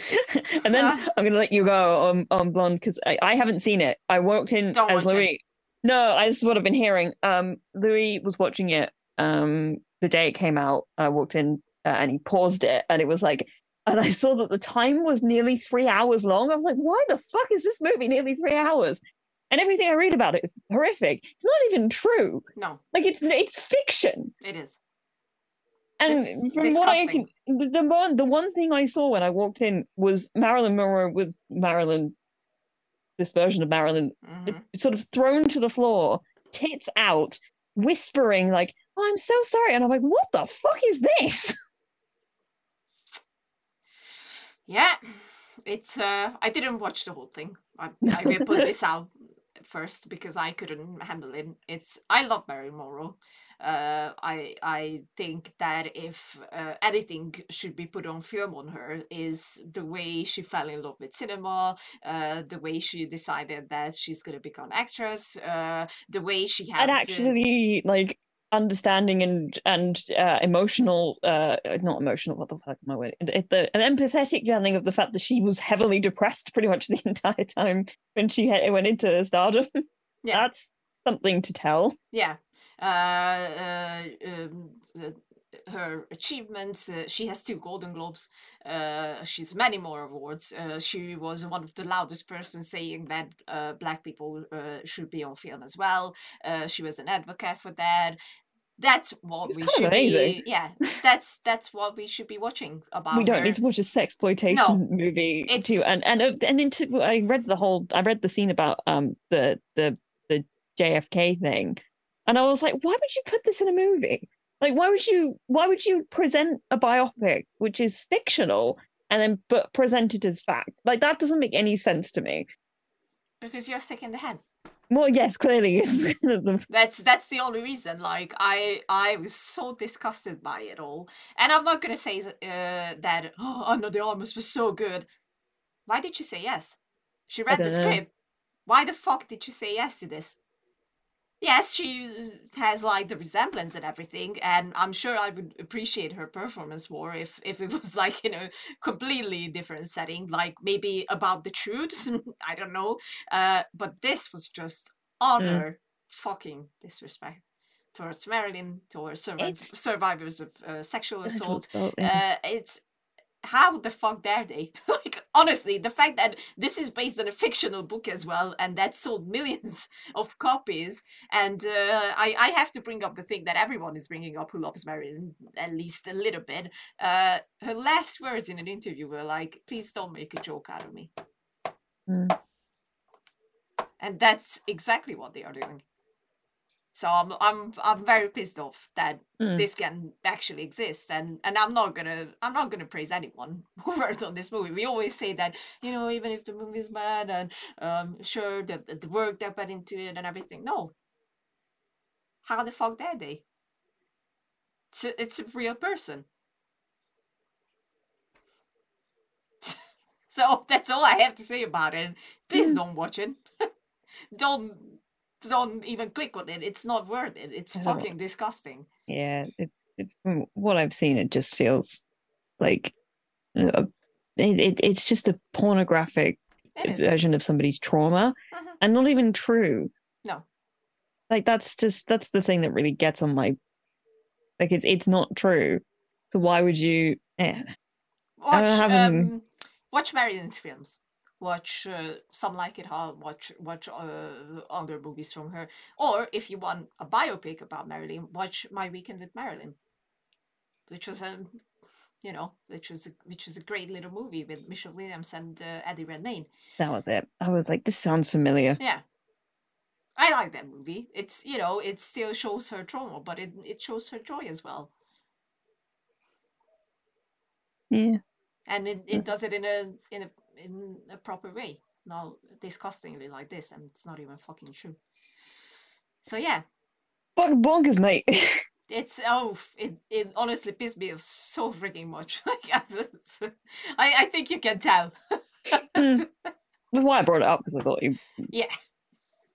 and then Ah. I'm gonna let you go on on blonde because I, I haven't seen it. I walked in as it. Louis. No, I, this is what I've been hearing. Um, Louis was watching it um the day it came out. I walked in uh, and he paused it, and it was like, and I saw that the time was nearly three hours long. I was like, why the fuck is this movie nearly three hours? And everything I read about it is horrific. It's not even true. no, Like it's it's fiction. it is. And from what I can, the, the one the one thing I saw when I walked in was Marilyn Monroe with Marilyn, this version of Marilyn, Mhm. sort of thrown to the floor, tits out, whispering like, "Oh, I'm so sorry," and I'm like, "What the fuck is this?" Yeah, it's. Uh, I didn't watch the whole thing. I, I will put this out first because I couldn't handle it. It's. I love Mary Morrow. Uh, I I think that if uh, anything should be put on film on her is the way she fell in love with cinema, uh, the way she decided that she's gonna become actress, uh, the way she had and actually like understanding and and uh, emotional uh not emotional what the fuck am i word it, the, an empathetic feeling of the fact that she was heavily depressed pretty much the entire time when she had, went into stardom. Yeah. that's something to tell. Yeah. Uh, uh, um, her achievements uh, she has two golden globes. Uh, she's many more awards. Uh, she was one of the loudest persons saying that uh, black people uh, should be on film as well. Uh, she was an advocate for that that's what It's we should amazing. be yeah that's that's what we should be watching about we don't her. need to watch a sexploitation movie it's- too and and uh, and into i read the whole i read the scene about um the the the jfk thing and i was like why would you put this in a movie like why would you why would you present a biopic which is fictional and then but present it as fact like that doesn't make any sense to me because you're sick in the head well yes clearly it's the that's that's the only reason like i i was so disgusted by it all and i'm not gonna say uh, that oh Ana de Armas was so good Why did she say yes? She read the know. script. Why the fuck did she say yes to this? Yes, she has like the resemblance and everything, and I'm sure I would appreciate her performance more if if it was like in a completely different setting, like maybe about the truth. I don't know. Uh, but this was just utter fucking disrespect towards Marilyn, towards survivors, survivors of uh, sexual assault. yeah. Uh, it's how the fuck dare they? like honestly, the fact that this is based on a fictional book as well, and that sold millions of copies, and uh, I I have to bring up the thing that everyone is bringing up who loves Marilyn at least a little bit. Uh, her last words in an interview were like, "Please don't make a joke out of me," Mm. and that's exactly what they are doing. So I'm I'm I'm very pissed off that Mm. this can actually exist and and i'm not gonna i'm not gonna praise anyone who worked on this movie. We always say that you know even if the movie is bad and um sure the, the work they put into it and everything. No. How the fuck dare they? It's a, it's a real person. So that's all i have to say about it. Please Mm. don't watch it. Don't don't even click on it it's not worth it it's No. fucking disgusting Yeah, it's, it's from what I've seen. It just feels like uh, it, it, it's just a pornographic version of somebody's trauma, Mhm. and not even true. No. like that's just that's the thing that really gets on my. Like it's it's not true. So why would you? Eh. watch um, watch Marilyn's films. Watch uh, some like it hot. Watch watch uh, other movies from her. Or if you want a biopic about Marilyn, watch My Weekend with Marilyn, which was a you know which was a, which was a great little movie with Michelle Williams and uh, Eddie Redmayne. That was it. I was like, this sounds familiar. Yeah. I like that movie. It's you know it still shows her trauma, but it it shows her joy as well, Yeah. and it, it does it in a in a in a proper way, not disgustingly like this, and it's not even fucking true. So yeah, Fucking bonkers, mate. it's oh it it honestly pissed me off so freaking much. I I think you can tell. Mm. That's why I brought it up because I thought you. Yeah.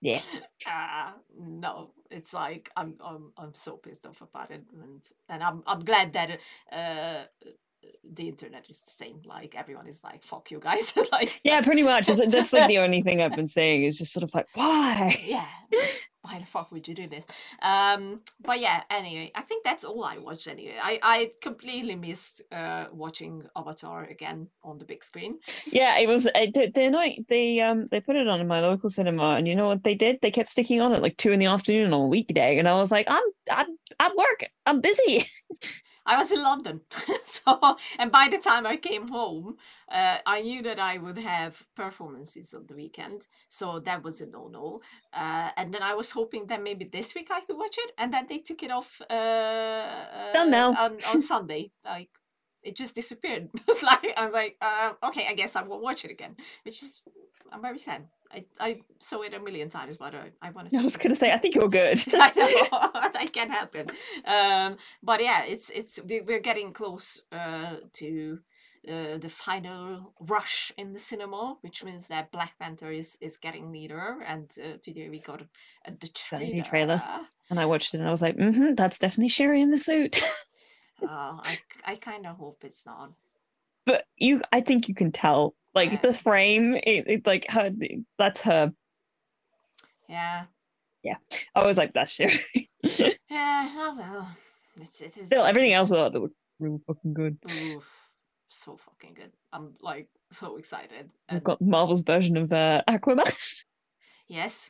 Yeah. Uh, no, it's like I'm I'm I'm so pissed off about it, and and I'm I'm glad that uh the internet is the same. Like everyone is like, "Fuck you guys!" like Yeah, pretty much. It's, that's like the only thing I've been saying is just sort of like, why? yeah. Why the fuck would you do this? Um, but yeah. Anyway, I think that's all I watched. Anyway, I I completely missed uh watching Avatar again on the big screen. Yeah, it was. they- They're not. They um they put it on in my local cinema, and you know what they did? They kept sticking on at like two in the afternoon on a weekday, and I was like, I'm I'm I'm work. I'm busy. I was in London, so and by the time I came home, uh, I knew that I would have performances on the weekend, so that was a no-no. Uh, and then I was hoping that maybe this week I could watch it, and then they took it off uh, uh, now. on, on Sunday. Like it just disappeared. like I was like, uh, okay, I guess I won't watch it again, which is I'm very sad. I I saw it a million times, but I, I want to. I was gonna say, I think you're good. I know I can't help it. Um, but yeah, it's it's we, we're getting close uh, to uh, the final rush in the cinema, which means that Black Panther is is getting nearer. And uh, today we got uh, the Got new trailer. trailer. and I watched it, and I was like, mm-hmm, that's definitely Shuri in the suit. Uh, I I kind of hope it's not. but you, I think you can tell, like Yeah. the frame, it, it like her. That's her. Yeah. Yeah i was like, that's Shuri. Yeah. Oh well. It's, it is. Still, everything else about it looked real fucking good. Oof, so fucking good. I'm like so excited. We've got Marvel's version of uh, Aquaman. yes,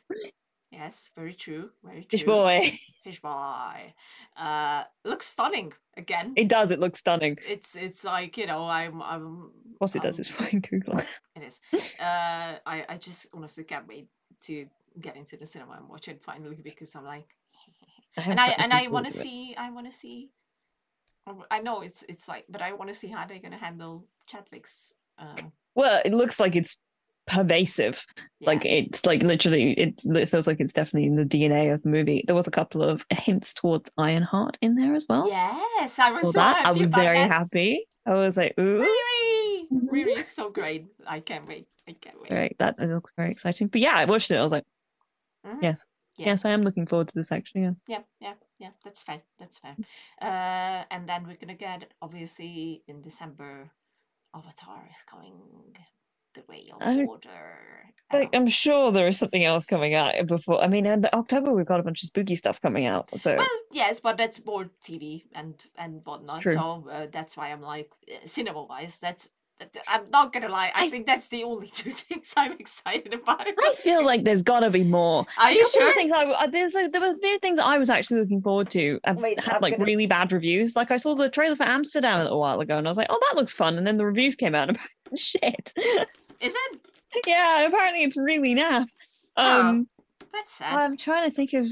yes, very true. Very true. Fish boy. Fish boy. Uh, looks stunning again. It does. It looks stunning. it's it's like you know I'm I'm. Of it does. It's fine. Google. it. It is. Uh, I I just honestly can't wait to get into the cinema and watch it finally because I'm like, and I and I want to see I want to see. oh, I know it's it's like, but I want to see how they're gonna handle Chadwick's. Uh, Well, it looks like it's pervasive. Like it's like literally, it, it feels like it's definitely in the DNA of the movie. There was a couple of hints towards Ironheart in there as well. yes, I was so that. I was very that. happy. I was like, ooh. Wee-wee. Riri is so great. I can't wait. I can't wait. Right, that, looks very exciting. But yeah, I watched it. I was like, Mhm. yes, yes, I am looking forward to this. Actually, yeah. Yeah, yeah, yeah. That's fine. That's fine. Uh, and then we're gonna get obviously in December, Avatar is coming the way of I-. Like, Um, I'm sure there is something else coming out before. I mean, in October we've got a bunch of spooky stuff coming out. So well, yes, but that's more TV and and whatnot. So uh, that's why I'm like, cinema wise, that's. I'm not gonna lie. I, I- think that's the only two things I'm excited about. I feel like there's got to be more. Are you sure? things I, I- uh, there's a, there was a few things I was actually looking forward to and Wait, had I'm like gonna- really bad reviews. Like I saw the trailer for Amsterdam a little while ago and I was like, oh, that looks fun. And then the reviews came out and I'm like, shit. Is it? yeah, apparently it's really naff. Oh, Um, That's sad. I'm trying to think of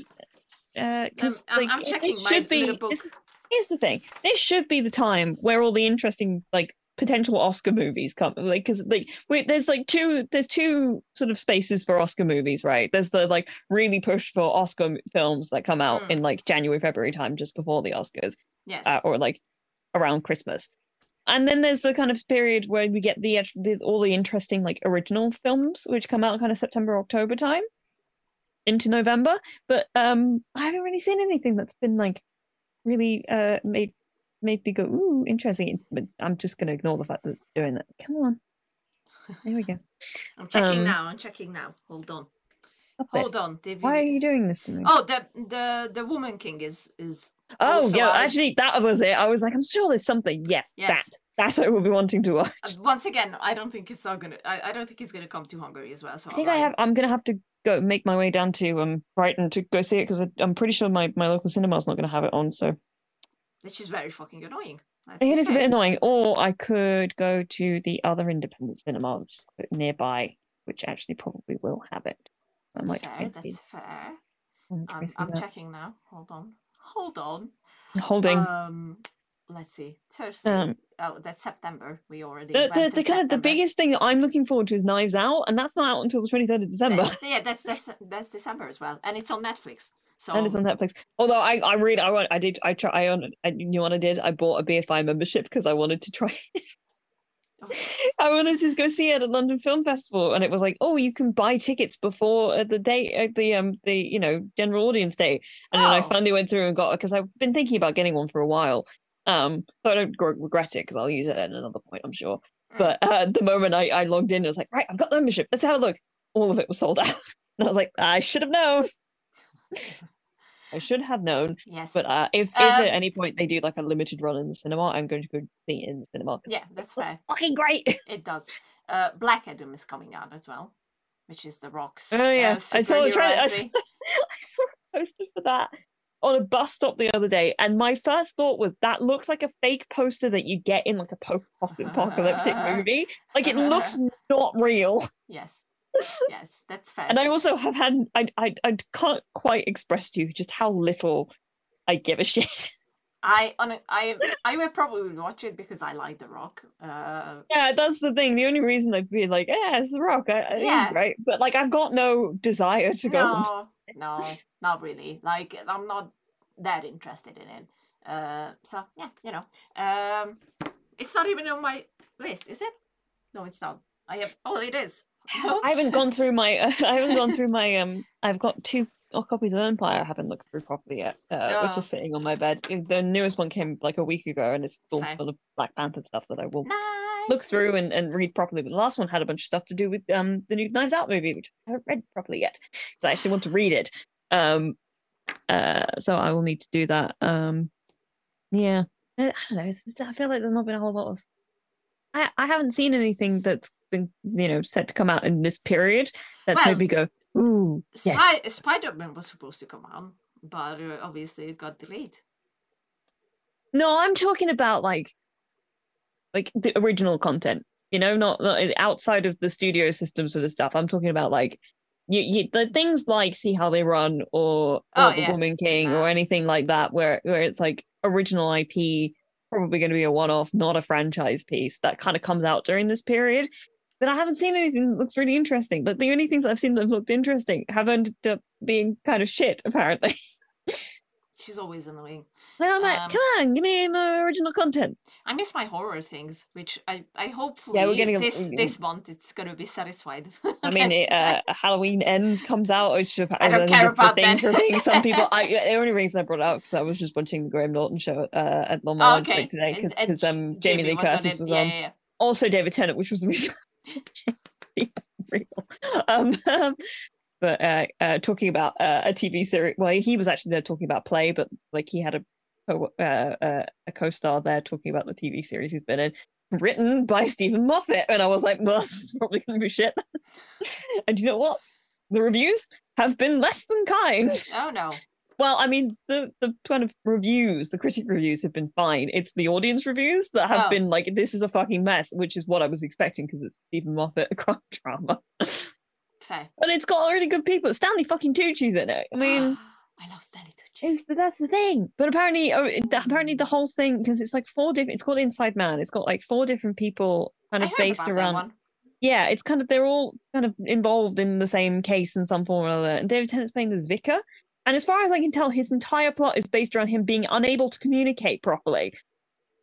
uh, um, because um, I'm- like I'm it- checking my should be. book. this- here's the thing: this should be the time where all the interesting like potential Oscar movies come. Like because like we, there's like two there's two sort of spaces for Oscar movies, right? There's the like really push for Oscar films that come out Mm. in like January February time just before the Oscars, yes. uh, or like around Christmas. And then there's the kind of period where we get the, the all the interesting like original films which come out kind of September October time into November. But um I haven't really seen anything that's been like really uh made made me go ooh interesting. But I'm just gonna ignore the fact that they're doing that. Come on, there we go. I'm checking um, now. I'm checking now. Hold on. Hold on. Did Why are you doing this to me? Oh, the the the Woman King is is Oh yeah, uh, actually that was it. I was like, I'm sure there's something. Yes, Yes. that that I will be wanting to watch. uh, once again. I don't think it's not gonna. I, I don't think he's gonna come to Hungary as well. So I think I'm I have. I'm gonna have to go make my way down to um Brighton to go see it because I'm pretty sure my my local cinema's not gonna have it on. So which is very fucking annoying. It a bit annoying. Or I could go to the other independent cinema which is nearby, which actually probably will have it. I That's might fair. see. Fair. Try I'm, I'm checking now. Hold on. Hold on. Holding. Um, let's see. Thursday. Um, oh, that's September. We already. the the, the kind of the biggest thing that I'm looking forward to is Knives Out, and that's not out until the 23rd of December. Yeah, that's that's that's December as well, and it's on Netflix. So And it's on Netflix. Although I, I really, I want, I did, I try, I on, I, you know what I did? I bought a BFI membership because I wanted to try. Oh. I wanted to go see it at London Film Festival, and it was like, oh, you can buy tickets before uh, the date, uh, the um, the you know general audience day. And then I Oh. finally went through and got because I've been thinking about getting one for a while. Um, so I don't gr- regret it because I'll use it at another point, I'm sure. Mm. But uh, the moment I, I logged in, I was like, right, I've got the membership. Let's have a look. All of it was sold out. And I was like, I should have known. I should have known. yes, But uh, if, if Um, at any point they do like a limited run in the cinema, I'm going to go see it in the cinema. yeah, that's it fair. fucking great. It does. Uh, Black Adam is coming out as well, which is the Rock's. Oh yeah, uh, I saw a superhero trailer. I I saw a poster for that on a bus stop the other day, and my first thought was that looks like a fake poster that you get in like a post-apocalyptic movie. Like it looks not real. Yes, yes, that's fair. And I also have had I I I can't quite express to you just how little I give a shit. I on a- I I will probably watch it because I like The Rock. Uh, Yeah, that's the thing. The only reason I'd be like, yeah, it's the rock. I, I Yeah. right. But like, I've got no desire to go. no, no, not really. Like I'm not that interested in it. Uh, so yeah, you know, um, it's not even on my list, is it? No, it's not. I have. Oh, it is. I haven't gone through my. I haven't gone through my. Um, I've got two uh, copies of Empire. I haven't looked through properly yet, uh, which Oh. is sitting on my bed. Uh, The newest one came like a week ago, and it's all Fair. full of Black Panther stuff that I will Nice. look through and, and read properly. But the last one had a bunch of stuff to do with um the new Knives Out movie, which I haven't read properly yet because I actually want to read it. Um, uh, so I will need to do that. Um, yeah, I I don't know. It's just, I feel like there's not been a whole lot of. I I haven't seen anything that's been you know set to come out in this period that's Well, made me go ooh yes. Spy- Spider-Man was supposed to come out, but uh, obviously it got delayed. No, I'm talking about like like the original content, you know, not, not outside of the studio system sort of stuff. I'm talking about like you, you the things like see how they run or, oh, or Oh, the yeah. Woman King or anything like that where where it's like original IP probably going to be a one-off, not a franchise piece that kind of comes out during this period. But I haven't seen anything that looks really interesting. but the only things I've seen that have looked interesting have ended up being kind of shit, apparently. she's always annoying. And I'm like, Um, come on, give me more original content. I miss my horror things, which I I hopefully getting a- this mm, this month it's gonna be satisfied. I mean, it, uh, Halloween Ends comes out, which I don't care about that. some people. I, the only reason I brought it up because I was just watching the Graham Norton show uh, at Long Oh, Island okay. today because um, Jamie Lee was on Curtis was yeah, on. Yeah, yeah. Also, David Tennant, which was the reason I was watching Real. Um, um, but uh, uh, talking about uh, a TV series. Well, he was actually there talking about play, but like he had a co- uh, uh, a co-star there talking about the TV series he's been in, written by Steven Moffat, and I was like, well, this is probably going to be shit. and you know what? The reviews have been less than kind. Oh no. Well, I mean, the the kind of reviews, the critic reviews have been fine. It's the audience reviews that have Oh. been like, this is a fucking mess, which is what I was expecting because it's Steven Moffat, a crime drama. But it's got really good people. Stanley fucking Tucci's in it. I mean, I love Stanley Tucci. is that's the thing. But apparently, oh, it- apparently the whole thing because it's like four different. It's called Inside Man. It's got like four different people kind I of heard based about that around. one. Yeah, it's kind of they're all kind of involved in the same case in some form or other. And David Tennant's playing this vicar. And as far as I can tell, his entire plot is based around him being unable to communicate properly.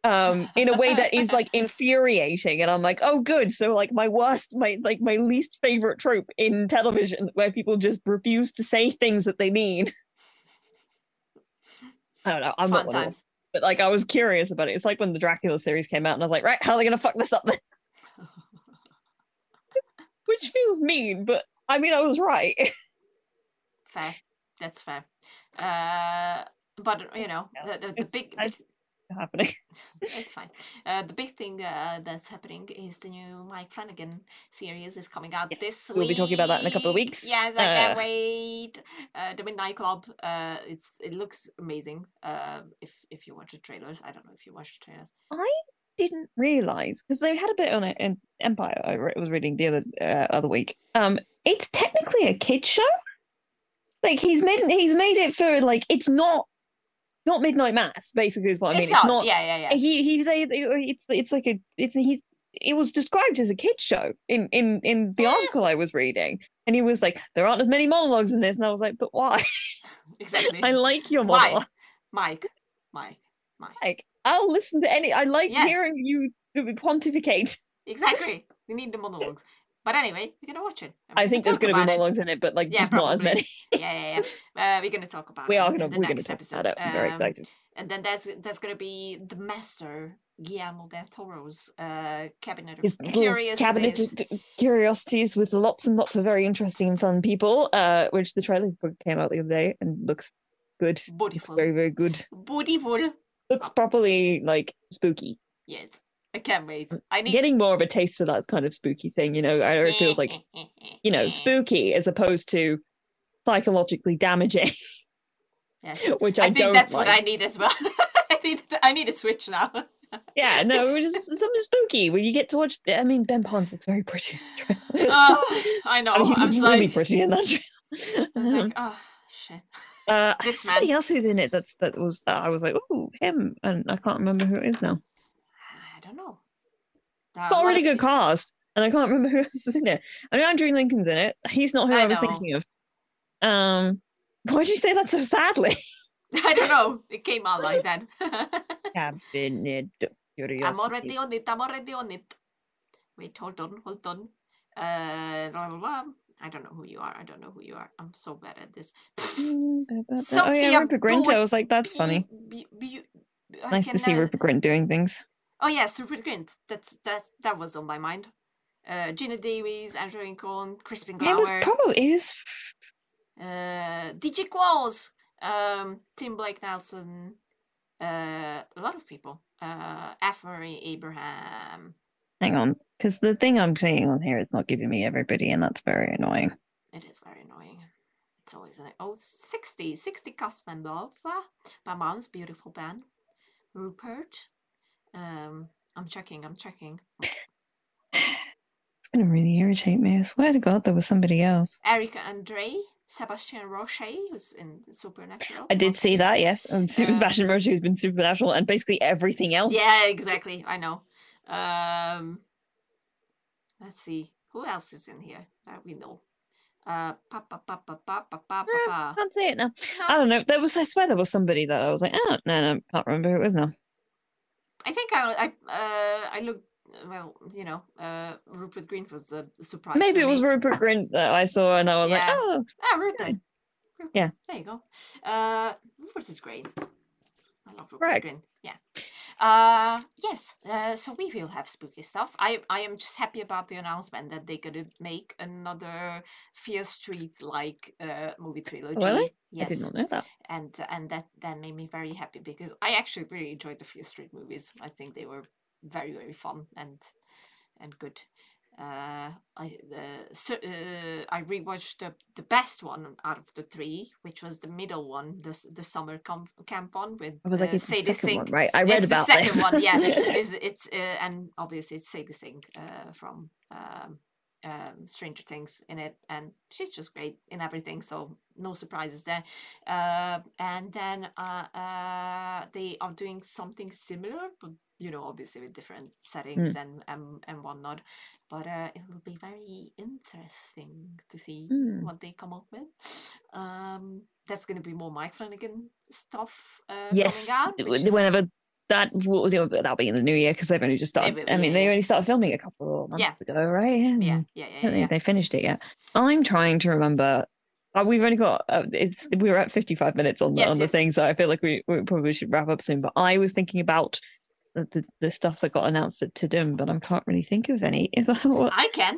Um, in a way that is like infuriating. And I'm like, oh good. So like my worst, my like my least favorite trope in television where people just refuse to say things that they mean. I don't know. I'm Fun not one of them. But like I was curious about it. It's like when the Dracula series came out and I was like, right, how are they gonna fuck this up? Which feels mean, but I mean I was right. fair. That's fair. Uh, but you know, the, the, the big, I- big happening. it's fine. Uh, the big thing uh, that's happening is the new Mike Flanagan series is coming out Yes, this week. we'll be talking about that in a couple of weeks. Yes, I can't Uh, wait. Uh, the Midnight Club. Uh, it's it looks amazing. Uh, if if you watch the trailers, I don't know if you watch the trailers. I didn't realize because they had a bit on it in Empire. I re- was reading the other uh, other week. Um, it's technically a kid show. Like he's made he's made it for like it's not not midnight mass. Basically, is what I mean. it's, It's not, not. Yeah, yeah, yeah. He he's a it's it's like a it's a, he's it was described as a kid show in in in the Yeah. article I was reading, and he was like, there aren't as many monologues in this, and I was like, but why? exactly. I like your monologue. Mike, Mike, Mike. Like, I'll listen to any. I like Yes. hearing you pontificate. Exactly. We need the monologues. But anyway, we're gonna watch it. I think there's to be about it. in it, but like Yeah, just not as many. Yeah, yeah, yeah. Uh, we're gonna talk about we it are the we're next talk episode. about it. I'm very Um, excited. And then there's there's gonna be the master Guillermo del Toro's uh, cabinet of curious cabinet of curiosities with lots and lots of very interesting and fun people, uh, which the trailer came out the other day and looks good. Beautiful, very very good. beautiful. Looks properly like spooky. Yes, I can't wait. I need Getting more of a taste for that kind of spooky thing, you know. It feels like you know spooky as opposed to psychologically damaging, Yes. which I, I, think don't that's like. what I need as well. I think I need a switch now. Yeah, no, It's- it was just something spooky when you get to watch. I mean, Ben Pons looks very pretty. oh, I know. I mean, I'm really pretty in that trailer. I was like, oh shit. uh, this somebody man. else who's in it. That's that was that I was like, oh, him, and I can't remember who it is now. I don't know. Got a really good peop- cast, and I can't remember who else is in it. I mean, Andrew Lincoln's in it. He's not who I I, was thinking of. Um, why'd you say that so sadly? I don't know. It came out like that. Cabinet of I'm already on it. I'm already on it. Wait, hold on, hold on. Uh, blah, blah, blah. I don't know who you are. I don't know who you are. I'm so bad at this. Da. Oh yeah, Rupert Grint. I was like, that's funny. Be- be- I Nice to see Rupert Grint doing things. Oh yes, Rupert Grint. That's that. That was on my mind. Uh, Gina Davies, Andrew Lincoln, Crispin It was probably it is uh, DJ Qualls, um, Tim Blake Nelson, uh, a lot of people. Uh, F. Murray Abraham. Hang on, because the thing I'm seeing on here is not giving me everybody, and that's very annoying. It is very annoying. It's always an oh 60, 60 cast members. My mom's beautiful band. Rupert. Um, I'm checking. I'm checking. It's gonna really irritate me. I swear to God, there was somebody else. Erica Andre, Sebastian Roche, who's in Supernatural. I did was- see that. Yes, um, Super Sebastian Roche has been supernatural, and basically everything else. Yeah, exactly. I know. Um, let's see who else is in here that we know. Uh, pa pa pa pa pa pa pa pa. Yeah. Can't see it now. No. I don't know. There was I swear there was somebody that I was like, oh no, no, I can't remember who it was now. I think I I uh, I looked well, you know, uh, Rupert Grint was a surprise. Maybe it was. Rupert Grint that I saw, and I was like, Yeah. oh, Ah, Rupert. Good. Rupert. Yeah. There you go. Uh, Rupert is great. I love Rupert Right. Grint. Yeah. Uh, yes. Uh, so we will have spooky stuff. I I am just happy about the announcement that they're gonna make another Fear Street like uh movie trilogy. Really? Yes I did not know that. and and that that made me very happy because I actually really enjoyed the Fear Street movies. I think they were very very fun and and good. Uh, I uh, so, uh, I rewatched the the best one out of the three, which was the middle one, the the summer camp camp one with I was like, uh, it's the Sadie second one, right? I read It's about the second this. one, yeah. It's it's uh, and obviously it's Sadie Sink uh, from um, um, Stranger Things in it, and she's just great in everything. So no surprises there. Uh, and then uh, uh, they are doing something similar, but you know, obviously with different settings and and and whatnot. But uh, it will be very interesting to see Mm. what they come up with. Um, there's going to be more Mike Flanagan stuff uh, yes, coming out. w- which is- whenever that will that'll be in the new year because they've only just started. will, I mean, yeah, they only started filming a couple of months Yeah. ago, right? Yeah, Mm. yeah, yeah, yeah. think yeah. they finished it yet. I'm trying to remember. Uh, we've only got uh, it's we were at 55 minutes on the Yes, on the yes. thing, so I feel like we, we probably should wrap up soon. But I was thinking about the, the, stuff that got announced at Tudum, but I can't really think of any. Is that what? I can.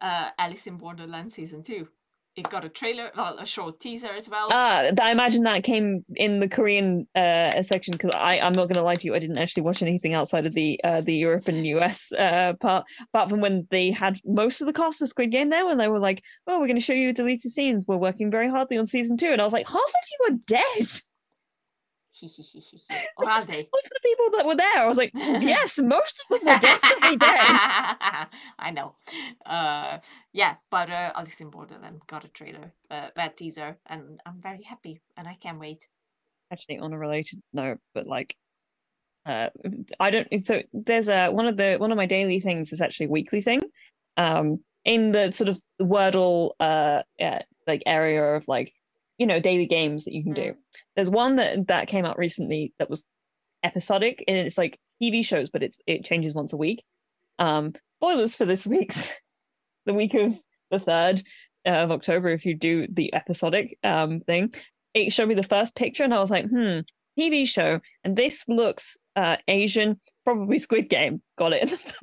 Uh, Alice in Borderland season two. It got a trailer, well, a short teaser as well. Ah, I imagine that came in the Korean uh, section because I I'm not going to lie to you, I didn't actually watch anything outside of the uh, the Europe and US uh, part, apart from when they had most of the cast of Squid Game there, when they were like, "Oh, we're going to show you deleted scenes. We're working very hardly on season two. and I was like, half of you are dead. Or are they? Most of the people that were there, I was like, yes, most of them were definitely dead. I know. Uh, yeah, but uh, Alice in Borderland got a trailer, uh, bad teaser, and I'm very happy, and I can't wait. actually on a related note but like uh i don't so there's a one of the one of my daily things is actually a weekly thing um in the sort of wordle uh yeah, like area of like you know daily games that you can do there's one that that came out recently that was episodic and it's like tv shows but it's it changes once a week um spoilers for this week's the week of the third of october if you do the episodic um thing it showed me the first picture and I was like, hmm, TV show. And this looks uh Asian, probably Squid Game. Got it.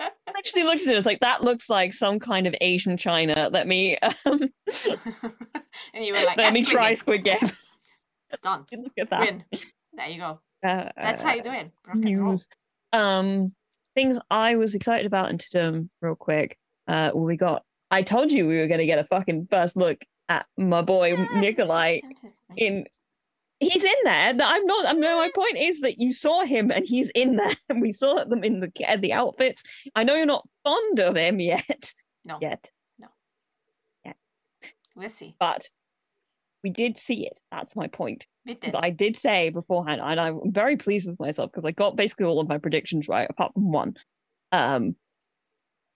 I actually looked at it, it's like that looks like some kind of Asian China. Let me um, and you were like, let me "That's try Squid Game. Game." Done. Look at that. Win. There you go. Uh, That's how you do it. Rock news. Um, things I was excited about Tudum real quick. Uh, we got. I told you we were going to get a fucking first look at my boy Nikolai in. He's in there. That I'm not. I'm no. My point is that you saw him and he's in there, and we saw them in the the outfits. I know you're not fond of him yet, No, yet, No. Yeah. we'll see. but we did see it. That's my point. Because I did say beforehand, and I'm very pleased with myself because I got basically all of my predictions right, apart from one. Um,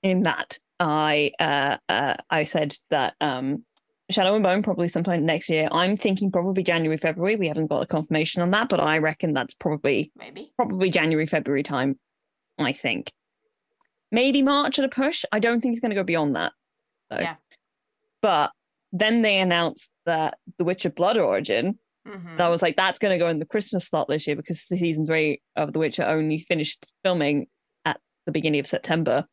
in that I uh, uh I said that um Shadow and Bone probably sometime next year. I'm thinking probably January February. We haven't got a confirmation on that, but I reckon that's probably Maybe. probably January February time. I think maybe March at a push. I don't think it's going to go beyond that. though. Yeah. But then they announced that The Witcher Blood Origin hmm and I was like, that's going to go in the Christmas slot this year because the season three of The Witcher only finished filming at the beginning of September.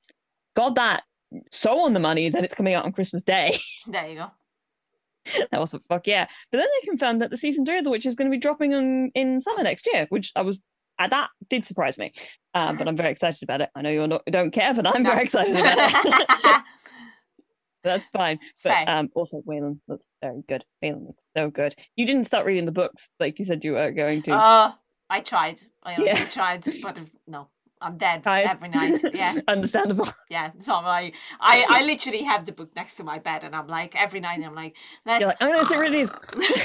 Got that so on the money that it's coming out on Christmas Day. There you go. That was a fuck yeah. But then they confirmed that the season three of The Witcher is going to be dropping on, in summer next year, which I was. Uh, that did surprise me, um, but I'm very excited about it. I know you not, don't care, but I'm No. very excited about it. That's fine. But um, also, Wylan looks very good. Wylan looks so good. You didn't start reading the books like you said you were going to. Uh, I tried. I honestly Yeah. tried, but uh, no, I'm dead Tired. every night. Yeah, Understandable. yeah. So I, I, I literally have the book next to my bed, and I'm like every night I'm like, let's. Like, I'm gonna sit rid of these.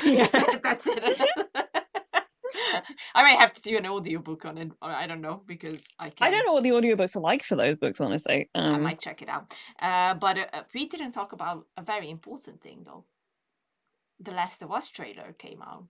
Yeah. That's it. I might have to do an audiobook on it, I don't know because I can. I don't know what the audiobooks are like for those books, honestly. Um, I might check it out. Uh, but uh, we didn't talk about a very important thing though. The Last of Us trailer came out.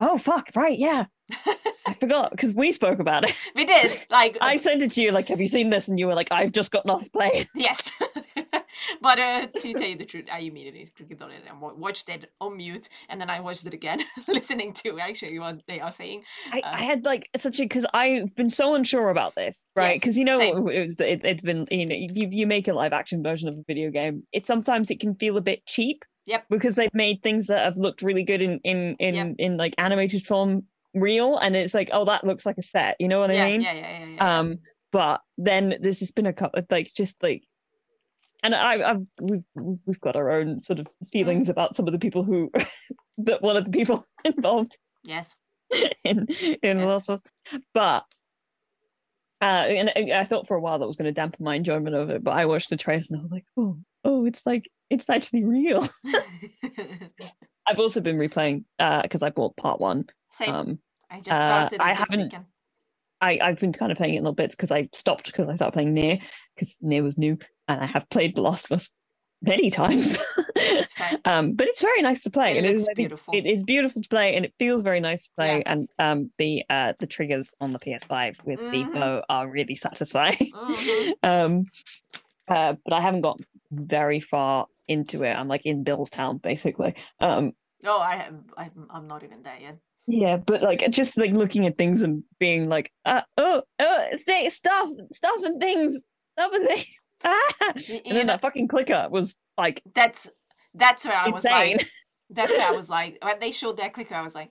Oh fuck! Right, yeah. I forgot because we spoke about it. We did like I sent it to you. Like, have you seen this? And you were like, I've just gotten off plane. yes. but uh, to tell you the truth, I immediately clicked on it and wa- watched it on mute, and then I watched it again, listening to actually what they are saying. I, Uh, I had like such a because I've been so unsure about this, right? Yes, Because you know same. it it's been you know you, you make a live action version of a video game. It sometimes it can feel a bit cheap. Yep. Because they've made things that have looked really good in in in Yep. in like animated form real, and it's like oh that looks like a set. You know what yeah, I mean? yeah, yeah, yeah, yeah. Um, but then there's just been a couple of like just like, and I, I've we've we've got our own sort of feelings about some of the people who that one of the people involved yes. in in Yes. Last of Us. But uh, and I I thought for a while that was going to dampen my enjoyment of it, but I watched the trailer and I was like, oh, oh, it's like it's actually real. I've also been replaying uh because I bought part one. Same. Um, I just uh, started it I haven't- weekend. I I've been kind of playing it in little bits because I stopped because I started playing NieR because NieR was new, and I have played The Last of Us many times. Um, but it's very nice to play. It It is looks I think beautiful. It, it's beautiful to play, and it feels very nice to play. Yeah. And um, the uh the triggers on the PS5 with Mhm. the bow are really satisfying. Mhm. um, uh, but I haven't got very far into it. I'm like in Bill's Town basically. Um, Oh, I have. I'm, I'm not even there yet. yeah, but like just like looking at things and being like, uh, oh, oh, th- stuff, stuff and things, stuff and things. Ah! And you then know, that fucking clicker was like that's that's where I was like. That's where I was like. When they showed that clicker, I was like,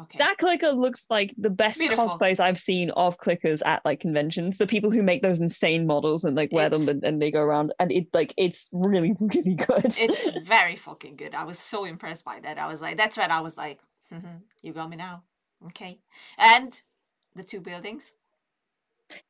okay. that clicker looks like the best Beautiful. cosplays I've seen of clickers at like conventions. The people who make those insane models and like wear them and, and they go around and it like it's really really good. it's very fucking good. I was so impressed by that. I was like, that's when I was like, mhm, you got me now. Okay. And the two buildings.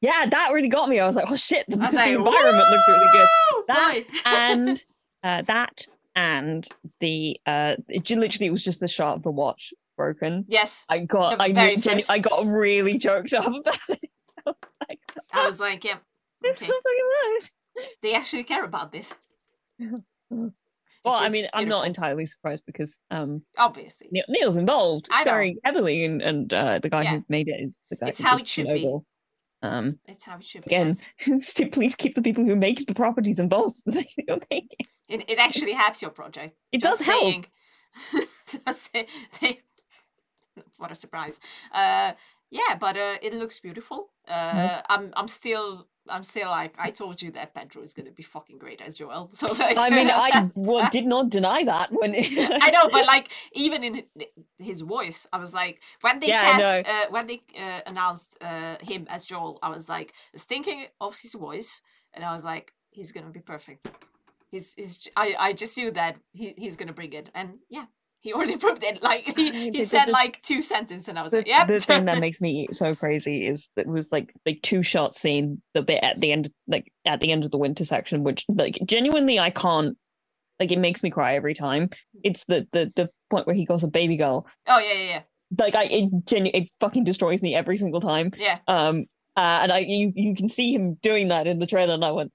yeah, that really got me. I was like, oh shit, the, the like, environment looks really good. That boy." and uh, that and the uh it literally was just the shot of the watch broken yes, i got i very knew, genu- i got really choked up about it I was like, I was like, yeah, this okay. is so fucking nice they actually care about this. well i mean i'm not entirely surprised because um Obviously, Neil, neil's involved very heavily and and uh the guy Yeah. who made it is the guy It's how it should be. Um it's, it's how it should be. again please keep the people who make the properties involved with the thing you're making. It, it actually helps your project. It Just does help. saying. Say- they- what a surprise. Uh, yeah, but uh, it looks beautiful. Uh, Yes. I'm I'm still I'm still like I told you that Pedro is gonna be fucking great as Joel. So like i mean i wa- did not deny that when I know, but like even in his voice, I was like, when they Yeah, cast, uh, when they uh, announced uh, him as Joel, I was like, thinking of his voice, and I was like, he's gonna be perfect. He's, he's I, I just knew that he, he's gonna bring it, and yeah, he already proved it. Like he, he the- said the- like two sentences, and I was the, like, yep. the thing that makes me so crazy is that it was like the two shot scene the bit at the end like at the end of the winter section which like genuinely i can't like it makes me cry every time it's the the the point where he calls a baby girl oh yeah, yeah, yeah, like i it genu- it fucking destroys me every single time yeah. um uh, and i you you can see him doing that in the trailer and i went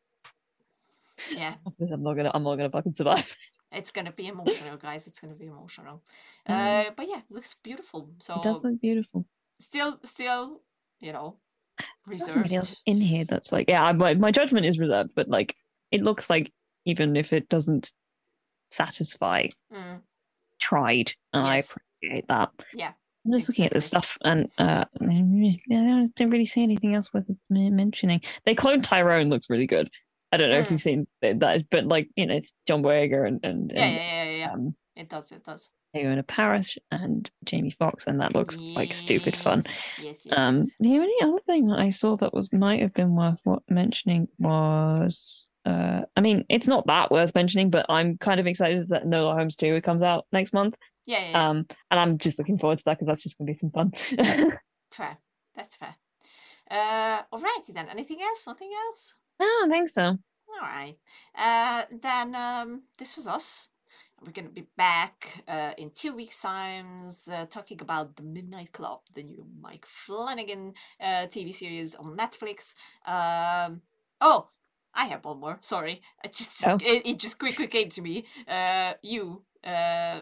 Yeah, i'm not gonna i'm not gonna fucking survive it's gonna be emotional, guys. It's gonna be emotional. Mm. Uh, but yeah, looks beautiful. So it does look beautiful still, still, you know, somebody else reserved. in here that's like yeah my, my judgment is reserved but like it looks like even if it doesn't satisfy Mm, tried and i appreciate that Yeah, i'm just looking at this stuff and uh i don't really see anything else worth mentioning they cloned tyrone looks really good i don't know if Mm. you've seen th- that but like you know it's john boyega and and, yeah, and yeah, yeah, yeah. um It does, it does. Teyonah Parris and Jamie Foxx, and that looks like stupid fun. Yes, yes, Um, yes. the only other thing that I saw that was might have been worth what mentioning was, uh, I mean, it's not that worth mentioning, but I'm kind of excited that Enola Holmes 2 comes out next month. Yeah, yeah, yeah. Um, and I'm just looking forward to that because that's just gonna be some fun. fair. That's fair. Uh, alrighty then. Anything else? Nothing else? I don't think so. All right. Uh, then um, this was us. we're gonna be back uh, in two weeks' times uh, talking about the Midnight Club, the new Mike Flanagan uh, TV series on Netflix. Um, oh, I have one more. Sorry, I just Oh. it, it just quickly came to me. Uh, you, uh, uh,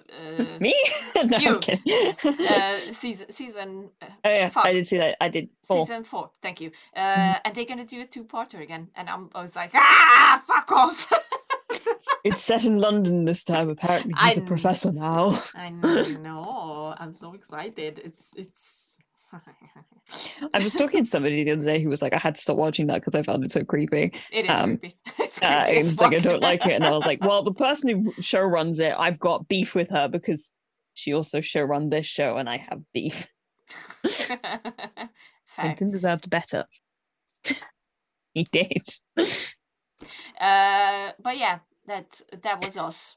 Me? no, You, yes, uh, season season uh, oh yeah, fuck. I did see that. I did. Four. season four. Thank you. Uh, and they're gonna do a two-parter again, and I'm, I was like, ah, fuck off. It's set in London this time. Apparently, I he's a professor now. I know. I'm so excited. It's it's. I was talking to somebody the other day who was like, I had to stop watching that because I found it so creepy. It is um, creepy. It's creepy Uh, like I don't like it, and I was like, well, the person who show runs it, I've got beef with her because she also show run this show, and I have beef. Quentin deserved better. he did. Uh, but yeah, that that was us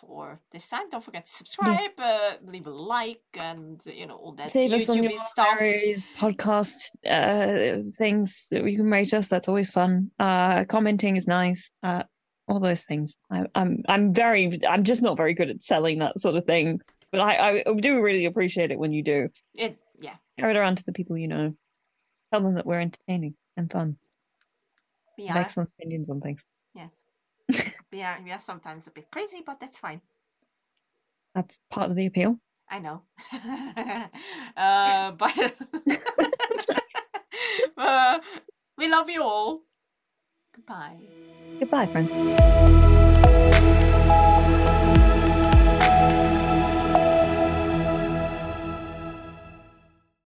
for this time. Don't forget to subscribe, uh, leave a like, and you know all that Save us on your YouTube stuff. various podcast uh, things that you can rate us. That's always fun. Uh, commenting is nice. Uh, all those things. I, I'm I'm very I'm just not very good at selling that sort of thing. But I, I do really appreciate it when you do. It yeah. Share it around to the people you know. Tell them that we're entertaining and fun. Are excellent opinions on things. yes. We are we are sometimes a bit crazy, but that's fine. That's part of the appeal. I know. uh, but uh, we love you all. Goodbye. Goodbye, friends.